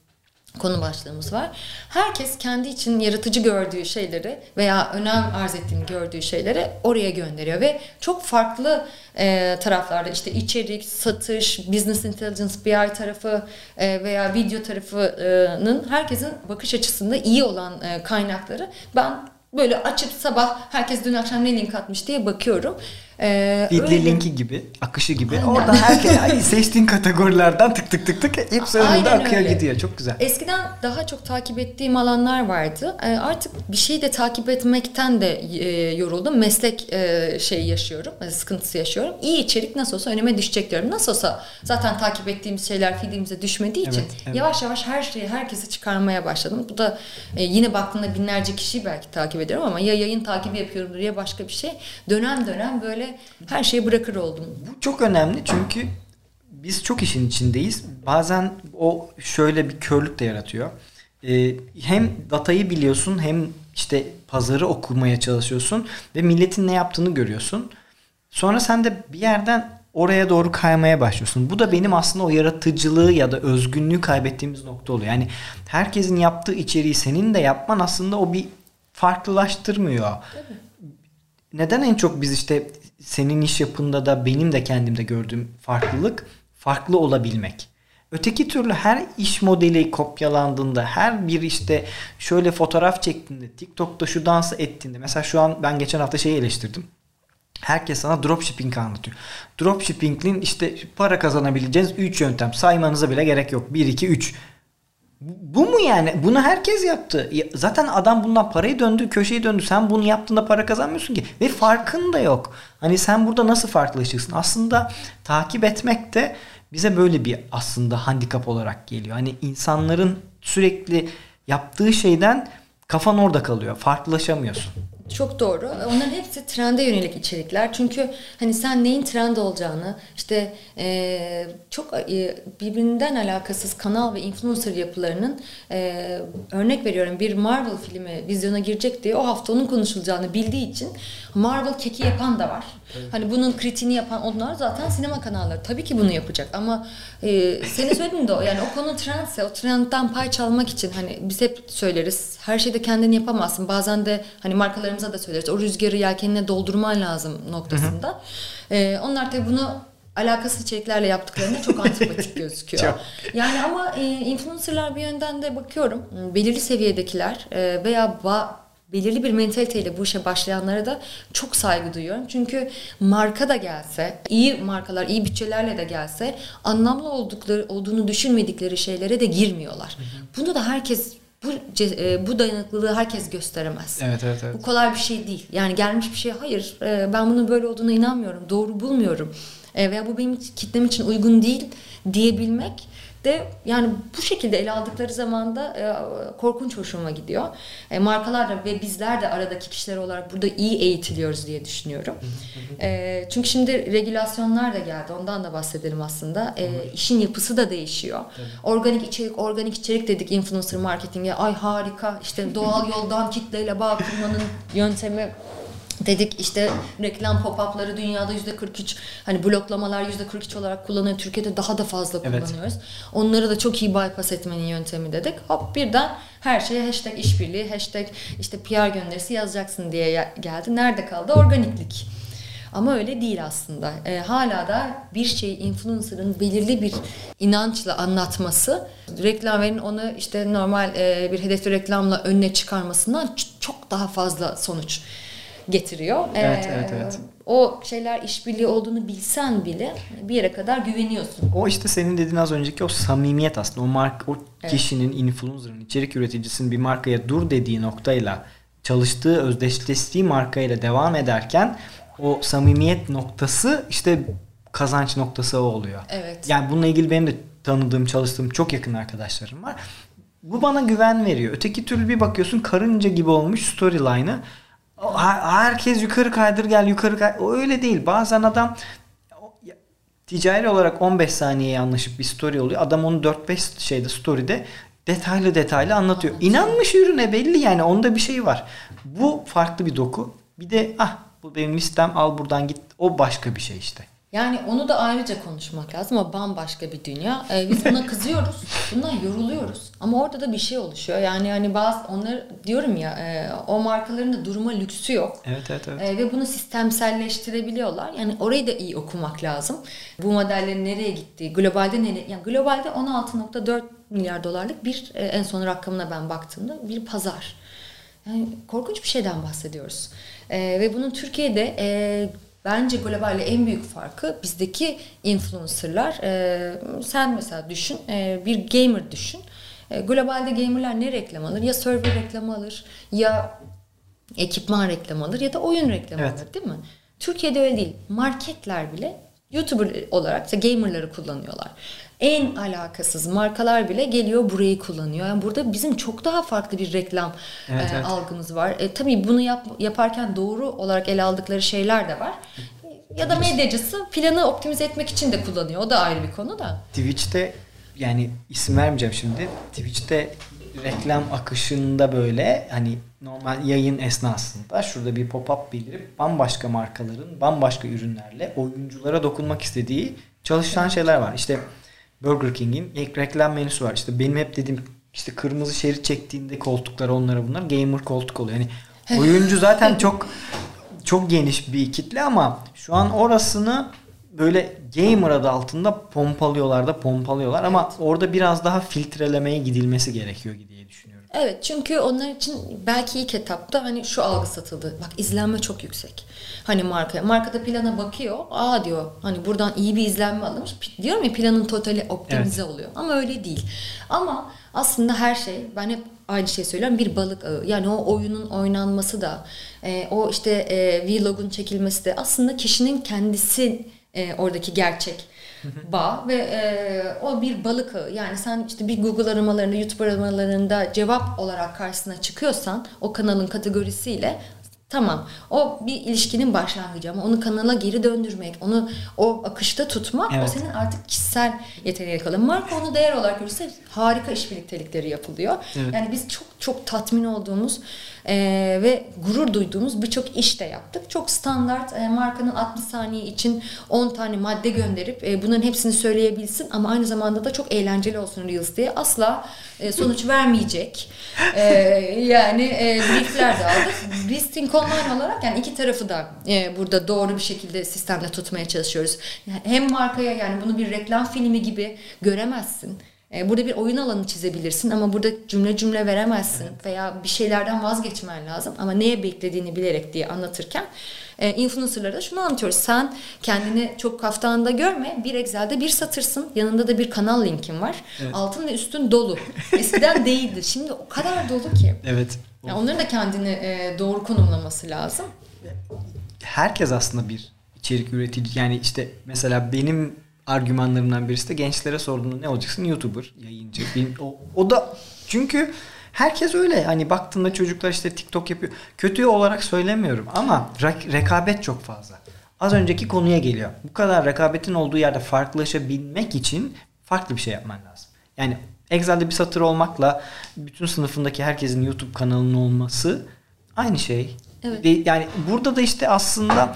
konu başlığımız var. Herkes kendi için yaratıcı gördüğü şeyleri veya önem arz ettiğini gördüğü şeyleri oraya gönderiyor ve çok farklı e, taraflarda işte içerik, satış, business intelligence, BI tarafı e, veya video tarafının herkesin bakış açısında iyi olan e, kaynakları ben böyle açıp sabah herkes dün akşam ne link atmış diye bakıyorum. Ee, Feedly linki gibi, akışı gibi. Aynen. Oradan herkes seçtiğin kategorilerden tık tık tık tık hepsi önünde akıyor öyle. gidiyor. Çok güzel. Eskiden daha çok takip ettiğim alanlar vardı. Ee, artık bir şeyi de takip etmekten de e, yoruldum. Meslek e, şeyi yaşıyorum, e, sıkıntısı yaşıyorum. İyi içerik nasıl olsa önüme düşecek diyorum. Nasıl olsa zaten takip ettiğimiz şeyler feedimize düşmediği için evet, evet. yavaş yavaş her şeyi herkesi çıkarmaya başladım. Bu da e, yine baktığında binlerce kişiyi belki takip ediyorum ama ya yayın takibi yapıyorumdur ya başka bir şey. Dönem dönem böyle böyle her şeyi bırakır oldum. Bu çok önemli çünkü biz çok işin içindeyiz. Bazen o şöyle bir körlük de yaratıyor. Ee, hem datayı biliyorsun hem işte pazarı okumaya çalışıyorsun ve milletin ne yaptığını görüyorsun. Sonra sen de bir yerden oraya doğru kaymaya başlıyorsun. Bu da benim aslında o yaratıcılığı ya da özgünlüğü kaybettiğimiz nokta oluyor. Yani herkesin yaptığı içeriği senin de yapman aslında o bir farklılaştırmıyor. Tabii. Neden en çok biz işte senin iş yapında da benim de kendimde gördüğüm farklılık farklı olabilmek. Öteki türlü her iş modeli kopyalandığında, her bir işte şöyle fotoğraf çektiğinde, TikTok'ta şu dansı ettiğinde. Mesela şu an ben geçen hafta şeyi eleştirdim. Herkes sana dropshipping anlatıyor. Dropshipping'in işte para kazanabileceğiniz 3 yöntem. Saymanıza bile gerek yok. 1, 2, 3. Bu mu yani? Bunu herkes yaptı. Zaten adam bundan parayı döndü, köşeyi döndü. Sen bunu yaptığında para kazanmıyorsun ki. Ve farkın da yok. Hani sen burada nasıl farklılaşacaksın? Aslında takip etmek de bize böyle bir aslında handikap olarak geliyor. Hani insanların sürekli yaptığı şeyden kafan orada kalıyor. Farklılaşamıyorsun. Çok doğru. Onların hepsi trende yönelik içerikler. Çünkü hani sen neyin trend olacağını işte e, çok e, birbirinden alakasız kanal ve influencer yapılarının e, örnek veriyorum bir Marvel filmi vizyona girecek diye o hafta onun konuşulacağını bildiği için Marvel keki yapan da var. Evet. Hani bunun kritiğini yapan onlar zaten sinema kanalları. Tabii ki bunu yapacak ama e, senin söylediğin de o. Yani o konu trendse o trendten pay çalmak için hani biz hep söyleriz. Her şeyde kendini yapamazsın. Bazen de hani markalarımıza da söyleriz. O rüzgarı yelkenine doldurman lazım noktasında. Hı hı. E, onlar tabii bunu alakasız içeriklerle yaptıklarında çok antipatik gözüküyor. çok. Yani ama e, influencerlar bir yönden de bakıyorum belirli seviyedekiler e, veya ba- belirli bir mentaliteyle bu işe başlayanlara da çok saygı duyuyorum. Çünkü marka da gelse, iyi markalar, iyi bütçelerle de gelse anlamlı oldukları olduğunu düşünmedikleri şeylere de girmiyorlar. Hı hı. Bunu da herkes bu e, bu dayanıklılığı herkes gösteremez. Evet, evet, evet. Bu kolay bir şey değil. Yani gelmiş bir şey hayır e, ben bunun böyle olduğuna inanmıyorum. Doğru bulmuyorum. E, veya bu benim kitlem için uygun değil diyebilmek de yani bu şekilde ele aldıkları zaman da e, korkunç hoşuma gidiyor. E, markalar da ve bizler de aradaki kişiler olarak burada iyi eğitiliyoruz diye düşünüyorum. e, çünkü şimdi regülasyonlar da geldi. Ondan da bahsedelim aslında. E, işin yapısı da değişiyor. Organik içerik, organik içerik dedik influencer marketinge. Ay harika. İşte doğal yoldan kitleyle bağ kurmanın yöntemi Dedik işte reklam pop-up'ları dünyada yüzde 43 hani bloklamalar yüzde 43 olarak kullanıyor. Türkiye'de daha da fazla kullanıyoruz. Evet. Onları da çok iyi bypass etmenin yöntemi dedik. Hop birden her şeye hashtag işbirliği, hashtag işte PR gönderisi yazacaksın diye geldi. Nerede kaldı? Organiklik. Ama öyle değil aslında. E, hala da bir şeyi influencer'ın belirli bir inançla anlatması reklamların onu işte normal e, bir hedefli reklamla önüne çıkarmasından çok daha fazla sonuç getiriyor. Evet, ee, evet, evet. O şeyler işbirliği olduğunu bilsen bile bir yere kadar güveniyorsun. O işte senin dediğin az önceki o samimiyet aslında. O mark o evet. kişinin, influencer'ın, içerik üreticisinin bir markaya dur dediği noktayla çalıştığı, özdeşleştiği markayla devam ederken o samimiyet noktası işte kazanç noktası o oluyor. Evet. Yani bununla ilgili benim de tanıdığım, çalıştığım çok yakın arkadaşlarım var. Bu bana güven veriyor. Öteki türlü bir bakıyorsun karınca gibi olmuş storyline'ı Herkes yukarı kaydır gel yukarı kaydır. O öyle değil. Bazen adam ticari olarak 15 saniyeye anlaşıp bir story oluyor. Adam onu 4-5 şeyde story'de detaylı detaylı anlatıyor. İnanmış ürüne belli yani onda bir şey var. Bu farklı bir doku. Bir de ah bu benim listem al buradan git. O başka bir şey işte. Yani onu da ayrıca konuşmak lazım. O bambaşka bir dünya. Ee, biz buna kızıyoruz. Bundan yoruluyoruz. Ama orada da bir şey oluşuyor. Yani hani bazı onları diyorum ya e, o markaların da duruma lüksü yok. Evet evet evet. E, ve bunu sistemselleştirebiliyorlar. Yani orayı da iyi okumak lazım. Bu modellerin nereye gittiği, globalde nereye yani globalde 16.4 milyar dolarlık bir e, en son rakamına ben baktığımda bir pazar. Yani korkunç bir şeyden bahsediyoruz. E, ve bunun Türkiye'de e, bence globalde en büyük farkı bizdeki influencerlar. E, sen mesela düşün, e, bir gamer düşün. E, globalde gamerlar ne reklam alır? Ya server reklamı alır, ya ekipman reklamı alır ya da oyun reklamı evet. alır değil mi? Türkiye'de öyle değil. Marketler bile YouTuber olarak işte gamerları kullanıyorlar en alakasız markalar bile geliyor burayı kullanıyor. Yani burada bizim çok daha farklı bir reklam evet, e, evet. algımız var. E, tabii bunu yap, yaparken doğru olarak ele aldıkları şeyler de var. Ya da medyacısı planı optimize etmek için de kullanıyor. O da ayrı bir konu da. Twitch'te yani isim vermeyeceğim şimdi. Twitch'te reklam akışında böyle hani normal yayın esnasında şurada bir pop-up belirip bambaşka markaların bambaşka ürünlerle oyunculara dokunmak istediği çalışan şeyler var. İşte Burger King'in reklam menüsü var. İşte benim hep dediğim işte kırmızı şerit çektiğinde koltuklar onlara bunlar gamer koltuk oluyor. Yani oyuncu zaten çok çok geniş bir kitle ama şu an orasını böyle gamer adı altında pompalıyorlar da pompalıyorlar evet. ama orada biraz daha filtrelemeye gidilmesi gerekiyor diye düşünüyorum. Evet çünkü onlar için belki ilk etapta hani şu algı satıldı. Bak izlenme çok yüksek. Hani markaya. Markada plana bakıyor. Aa diyor hani buradan iyi bir izlenme alınmış. Diyorum ya planın totali optimize evet. oluyor. Ama öyle değil. Ama aslında her şey ben hep aynı şey söylüyorum bir balık ağı. Yani o oyunun oynanması da e, o işte e, vlogun çekilmesi de aslında kişinin kendisi e, oradaki gerçek bağ ve e, o bir balık ağı. Yani sen işte bir Google aramalarında, YouTube aramalarında cevap olarak karşısına çıkıyorsan o kanalın kategorisiyle Tamam. O bir ilişkinin başlangıcı ama onu kanala geri döndürmek, onu o akışta tutmak evet. o senin artık kişisel yeteneğe kalıyor. Marka onu değer olarak görürse harika iş birliktelikleri yapılıyor. Evet. Yani biz çok çok tatmin olduğumuz e, ve gurur duyduğumuz birçok iş de yaptık. Çok standart e, markanın 60 saniye için 10 tane madde gönderip e, bunların hepsini söyleyebilsin ama aynı zamanda da çok eğlenceli olsun Reels diye asla e, sonuç vermeyecek. E, yani e, briefler de aldık. Listing online olarak yani iki tarafı da e, burada doğru bir şekilde sistemde tutmaya çalışıyoruz. Hem markaya yani bunu bir reklam filmi gibi göremezsin. E, burada bir oyun alanı çizebilirsin ama burada cümle cümle veremezsin evet. veya bir şeylerden vazgeçmen lazım ama neye beklediğini bilerek diye anlatırken e, influencerlara şunu anlatıyoruz. Sen kendini çok kaftanda görme. Bir Excel'de bir satırsın. Yanında da bir kanal linkin var. Evet. Altın ve üstün dolu. Eskiden değildi. Şimdi o kadar dolu ki. Evet. Yani onların da kendini e, doğru konumlaması lazım. Herkes aslında bir içerik üretici. Yani işte mesela benim argümanlarımdan birisi de gençlere sorduğunda ne olacaksın? YouTuber, yayıncı. O, o da çünkü herkes öyle. Hani baktığında çocuklar işte TikTok yapıyor. Kötü olarak söylemiyorum ama rekabet çok fazla. Az önceki konuya geliyor. Bu kadar rekabetin olduğu yerde farklılaşabilmek için farklı bir şey yapman lazım. Yani Excel'de bir satır olmakla bütün sınıfındaki herkesin YouTube kanalının olması aynı şey. Evet. Yani burada da işte aslında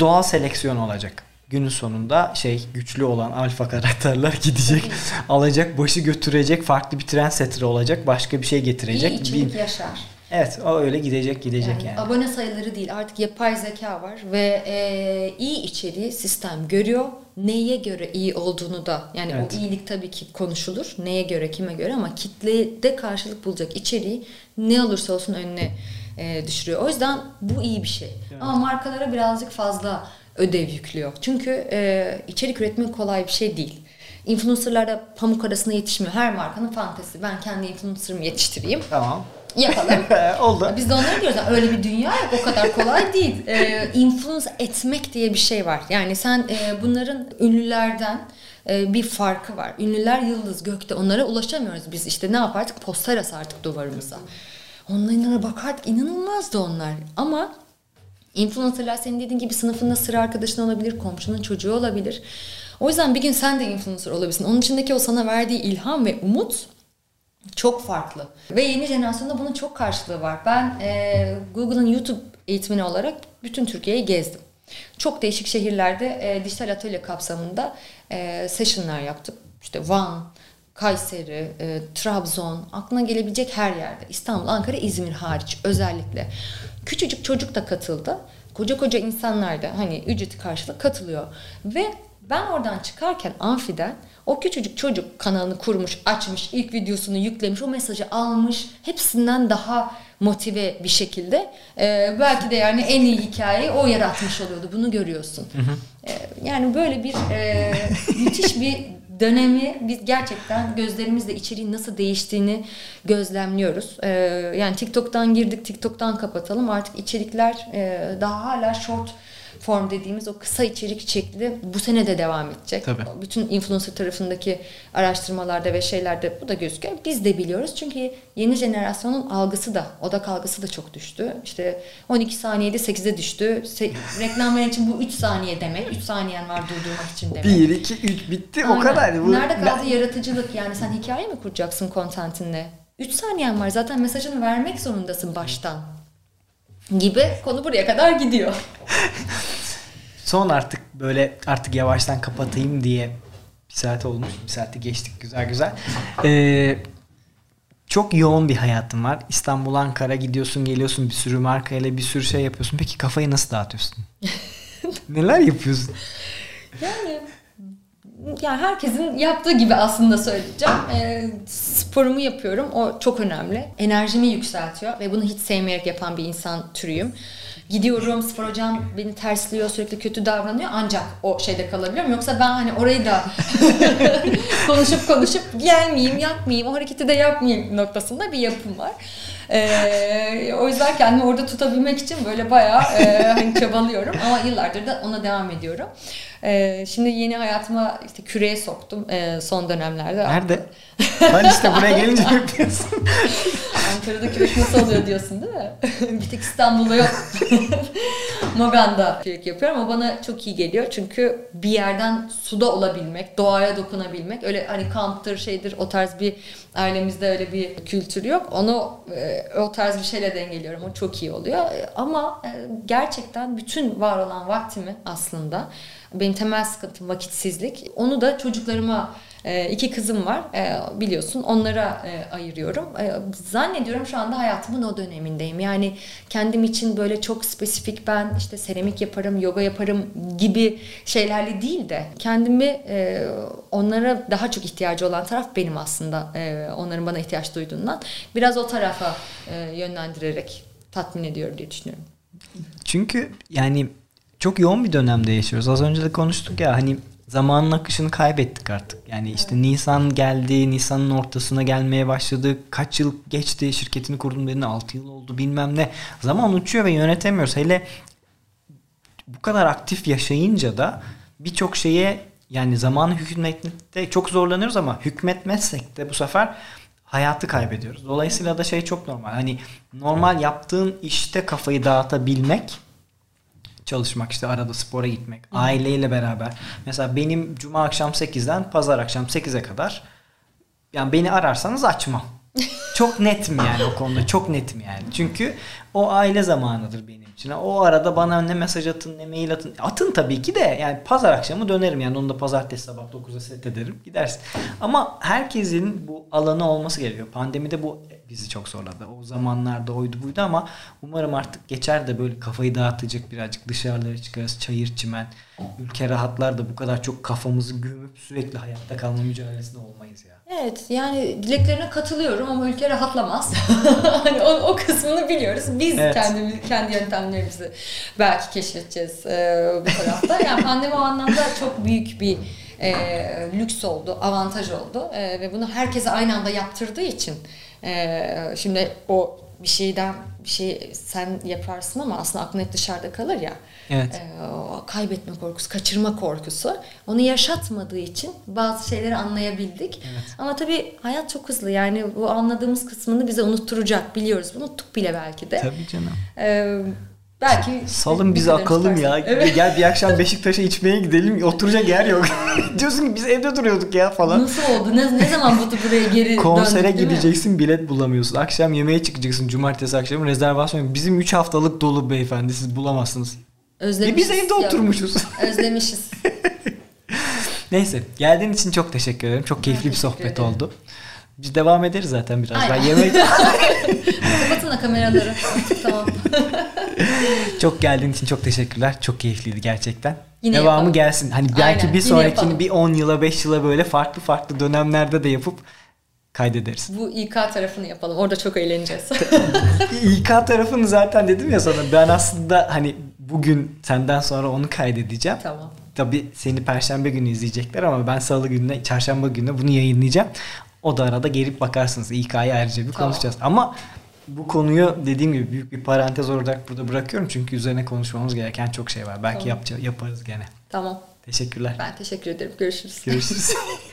doğal seleksiyon olacak günün sonunda şey güçlü olan alfa karakterler gidecek. alacak, başı götürecek, farklı bir trendsetter olacak, başka bir şey getirecek. İyi içerik yaşar. Evet o öyle gidecek gidecek yani. yani. Abone sayıları değil artık yapay zeka var ve e, iyi içeriği sistem görüyor. Neye göre iyi olduğunu da yani evet. o iyilik tabii ki konuşulur. Neye göre kime göre ama kitlede karşılık bulacak içeriği ne olursa olsun önüne e, düşürüyor. O yüzden bu iyi bir şey. Evet. Ama markalara birazcık fazla ödev yüklüyor. Çünkü e, içerik üretmek kolay bir şey değil. Influencerlar da pamuk arasında yetişmiyor. Her markanın fantezi. Ben kendi influencer'ımı yetiştireyim. Tamam. Yapalım. Oldu. Biz de onları diyoruz. Yani öyle bir dünya yok. O kadar kolay değil. E, influence etmek diye bir şey var. Yani sen e, bunların ünlülerden e, bir farkı var. Ünlüler yıldız gökte. Onlara ulaşamıyoruz biz. İşte ne yapardık? Poster asardık duvarımıza. Onlara bakardık inanılmazdı onlar. Ama influencerlar senin dediğin gibi sınıfında sıra arkadaşın olabilir, komşunun çocuğu olabilir. O yüzden bir gün sen de influencer olabilirsin. Onun içindeki o sana verdiği ilham ve umut çok farklı. Ve yeni jenerasyonda bunun çok karşılığı var. Ben e, Google'ın YouTube eğitmeni olarak bütün Türkiye'yi gezdim. Çok değişik şehirlerde e, dijital atölye kapsamında e, sessionlar yaptık. İşte Van, Kayseri, e, Trabzon, aklına gelebilecek her yerde. İstanbul, Ankara, İzmir hariç özellikle. Küçücük çocuk da katıldı. Koca koca insanlar da hani ücreti karşılık katılıyor. Ve ben oradan çıkarken amfiden o küçücük çocuk kanalını kurmuş, açmış, ilk videosunu yüklemiş, o mesajı almış. Hepsinden daha motive bir şekilde. Ee, belki de yani en iyi hikayeyi o yaratmış oluyordu. Bunu görüyorsun. Hı hı. Ee, yani böyle bir e, müthiş bir dönemi biz gerçekten gözlerimizle içeriğin nasıl değiştiğini gözlemliyoruz. Ee, yani TikTok'tan girdik, TikTok'tan kapatalım. Artık içerikler e, daha hala short form dediğimiz o kısa içerik şekli bu sene de devam edecek. Tabii. Bütün influencer tarafındaki araştırmalarda ve şeylerde bu da gözüküyor. Biz de biliyoruz çünkü yeni jenerasyonun algısı da, odak algısı da çok düştü. İşte 12 saniyede 8'e düştü. Se- reklam veren için bu 3 saniye demek. 3 saniyen var durdurmak için demek. 1, 2, 3 bitti Aynen. o kadar. Bu... Nerede kaldı ben... yaratıcılık? Yani sen hikaye mi kuracaksın kontentinle? 3 saniyen var zaten mesajını vermek zorundasın baştan gibi konu buraya kadar gidiyor. Son artık böyle artık yavaştan kapatayım diye bir saat olmuş. Bir saati geçtik güzel güzel. Ee, çok yoğun bir hayatım var. İstanbul, Ankara gidiyorsun, geliyorsun bir sürü markayla bir sürü şey yapıyorsun. Peki kafayı nasıl dağıtıyorsun? Neler yapıyorsun? Yani yani herkesin yaptığı gibi aslında söyleyeceğim. E, sporumu yapıyorum. O çok önemli. Enerjimi yükseltiyor ve bunu hiç sevmeyerek yapan bir insan türüyüm. Gidiyorum spor hocam beni tersliyor sürekli kötü davranıyor ancak o şeyde kalabiliyorum. Yoksa ben hani orayı da konuşup konuşup gelmeyeyim yapmayayım o hareketi de yapmayayım noktasında bir yapım var. Ee, o yüzden kendimi orada tutabilmek için böyle bayağı e, hani çabalıyorum ama yıllardır da ona devam ediyorum. Ee, şimdi yeni hayatıma işte küreye soktum e, son dönemlerde. Nerede? ben işte buraya gelince yapıyorsun. Ankara'da kürek nasıl oluyor diyorsun değil mi? bir tek İstanbul'da yok. Mogan'da kürek yapıyorum ama bana çok iyi geliyor. Çünkü bir yerden suda olabilmek, doğaya dokunabilmek. Öyle hani kamptır şeydir o tarz bir ailemizde öyle bir kültür yok. Onu e, o tarz bir şeyle dengeliyorum. O çok iyi oluyor. Ama e, gerçekten bütün var olan vaktimi aslında benim temel sıkıntım vakitsizlik. Onu da çocuklarıma e, iki kızım var e, biliyorsun onlara e, ayırıyorum. Zannediyorum şu anda hayatımın o dönemindeyim. Yani kendim için böyle çok spesifik ben işte seramik yaparım, yoga yaparım gibi şeylerle değil de kendimi onlara daha çok ihtiyacı olan taraf benim aslında. Onların bana ihtiyaç duyduğundan biraz o tarafa yönlendirerek tatmin ediyorum diye düşünüyorum. Çünkü yani çok yoğun bir dönemde yaşıyoruz. Az önce de konuştuk ya hani zamanın akışını kaybettik artık. Yani işte evet. Nisan geldi, Nisan'ın ortasına gelmeye başladı. Kaç yıl geçti şirketini kurdum dediğinde 6 yıl oldu bilmem ne. Zaman uçuyor ve yönetemiyoruz. Hele bu kadar aktif yaşayınca da birçok şeye yani zamanı hükmetmekte çok zorlanıyoruz ama hükmetmezsek de bu sefer hayatı kaybediyoruz. Dolayısıyla da şey çok normal. Hani normal yaptığın işte kafayı dağıtabilmek çalışmak işte arada spora gitmek Hı. aileyle beraber mesela benim cuma akşam 8'den pazar akşam 8'e kadar yani beni ararsanız açmam. çok netim yani o konuda çok netim yani. Çünkü o aile zamanıdır benim için. O arada bana ne mesaj atın ne mail atın. Atın tabii ki de yani pazar akşamı dönerim yani onu da pazartesi sabah 9'a set ederim gidersin. Ama herkesin bu alanı olması gerekiyor. Pandemide bu bizi çok zorladı. O zamanlarda oydu buydu ama umarım artık geçer de böyle kafayı dağıtacak birazcık dışarılara çıkarız. Çayır çimen, ülke rahatlar da bu kadar çok kafamızı gömüp sürekli hayatta kalma mücadelesinde olmayız ya. Evet yani dileklerine katılıyorum ama ülke rahatlamaz. hani o, o kısmını biliyoruz. Biz evet. kendimiz kendi yöntemlerimizi belki keşfedeceğiz e, bu tarafta. Yani pandemi o anlamda çok büyük bir e, lüks oldu, avantaj oldu e, ve bunu herkese aynı anda yaptırdığı için e, şimdi o bir şeyden bir şey sen yaparsın ama aslında aklın hep dışarıda kalır ya. Evet. Ee, o kaybetme korkusu, kaçırma korkusu. Onu yaşatmadığı için bazı şeyleri anlayabildik. Ama tabii hayat çok hızlı. Yani bu anladığımız kısmını bize unutturacak. Biliyoruz. Unuttuk bile belki de. Tabii canım. Ee, belki Salın bizi akalım ya. Evet. Gel bir akşam Beşiktaş'a içmeye gidelim. Oturacak yer yok. Diyorsun ki biz evde duruyorduk ya falan. Nasıl oldu? Ne, ne zaman bu buraya geri Konsere döndük, gideceksin bilet bulamıyorsun. Akşam yemeğe çıkacaksın cumartesi akşamı rezervasyon. Bizim 3 haftalık dolu beyefendi siz bulamazsınız. E Özlemişiz. biz evde oturmuşuz. Özlemişiz. Neyse geldiğin için çok teşekkür ederim. Çok keyifli bir sohbet ederim. oldu. Biz devam ederiz zaten biraz. Ben Aynen. yemek Kapatın kameraları. Artık tamam. çok geldiğin için çok teşekkürler. Çok keyifliydi gerçekten. Yine Devamı yapalım. gelsin. Hani belki Aynen, bir sonrakini bir 10 yıla 5 yıla böyle farklı farklı dönemlerde de yapıp kaydederiz. Bu İK tarafını yapalım. Orada çok eğleneceğiz. İK tarafını zaten dedim ya sana ben aslında hani bugün senden sonra onu kaydedeceğim. tamam. Tabii seni perşembe günü izleyecekler ama ben salı gününe, çarşamba gününe bunu yayınlayacağım. O da arada gelip bakarsınız. İK'yı ayrıca bir Tamam. konuşacağız. Ama bu konuyu dediğim gibi büyük bir parantez olarak burada bırakıyorum. Çünkü üzerine konuşmamız gereken çok şey var. Belki Tamam. yapça- yaparız gene. Tamam. Teşekkürler. Ben teşekkür ederim. Görüşürüz. Görüşürüz.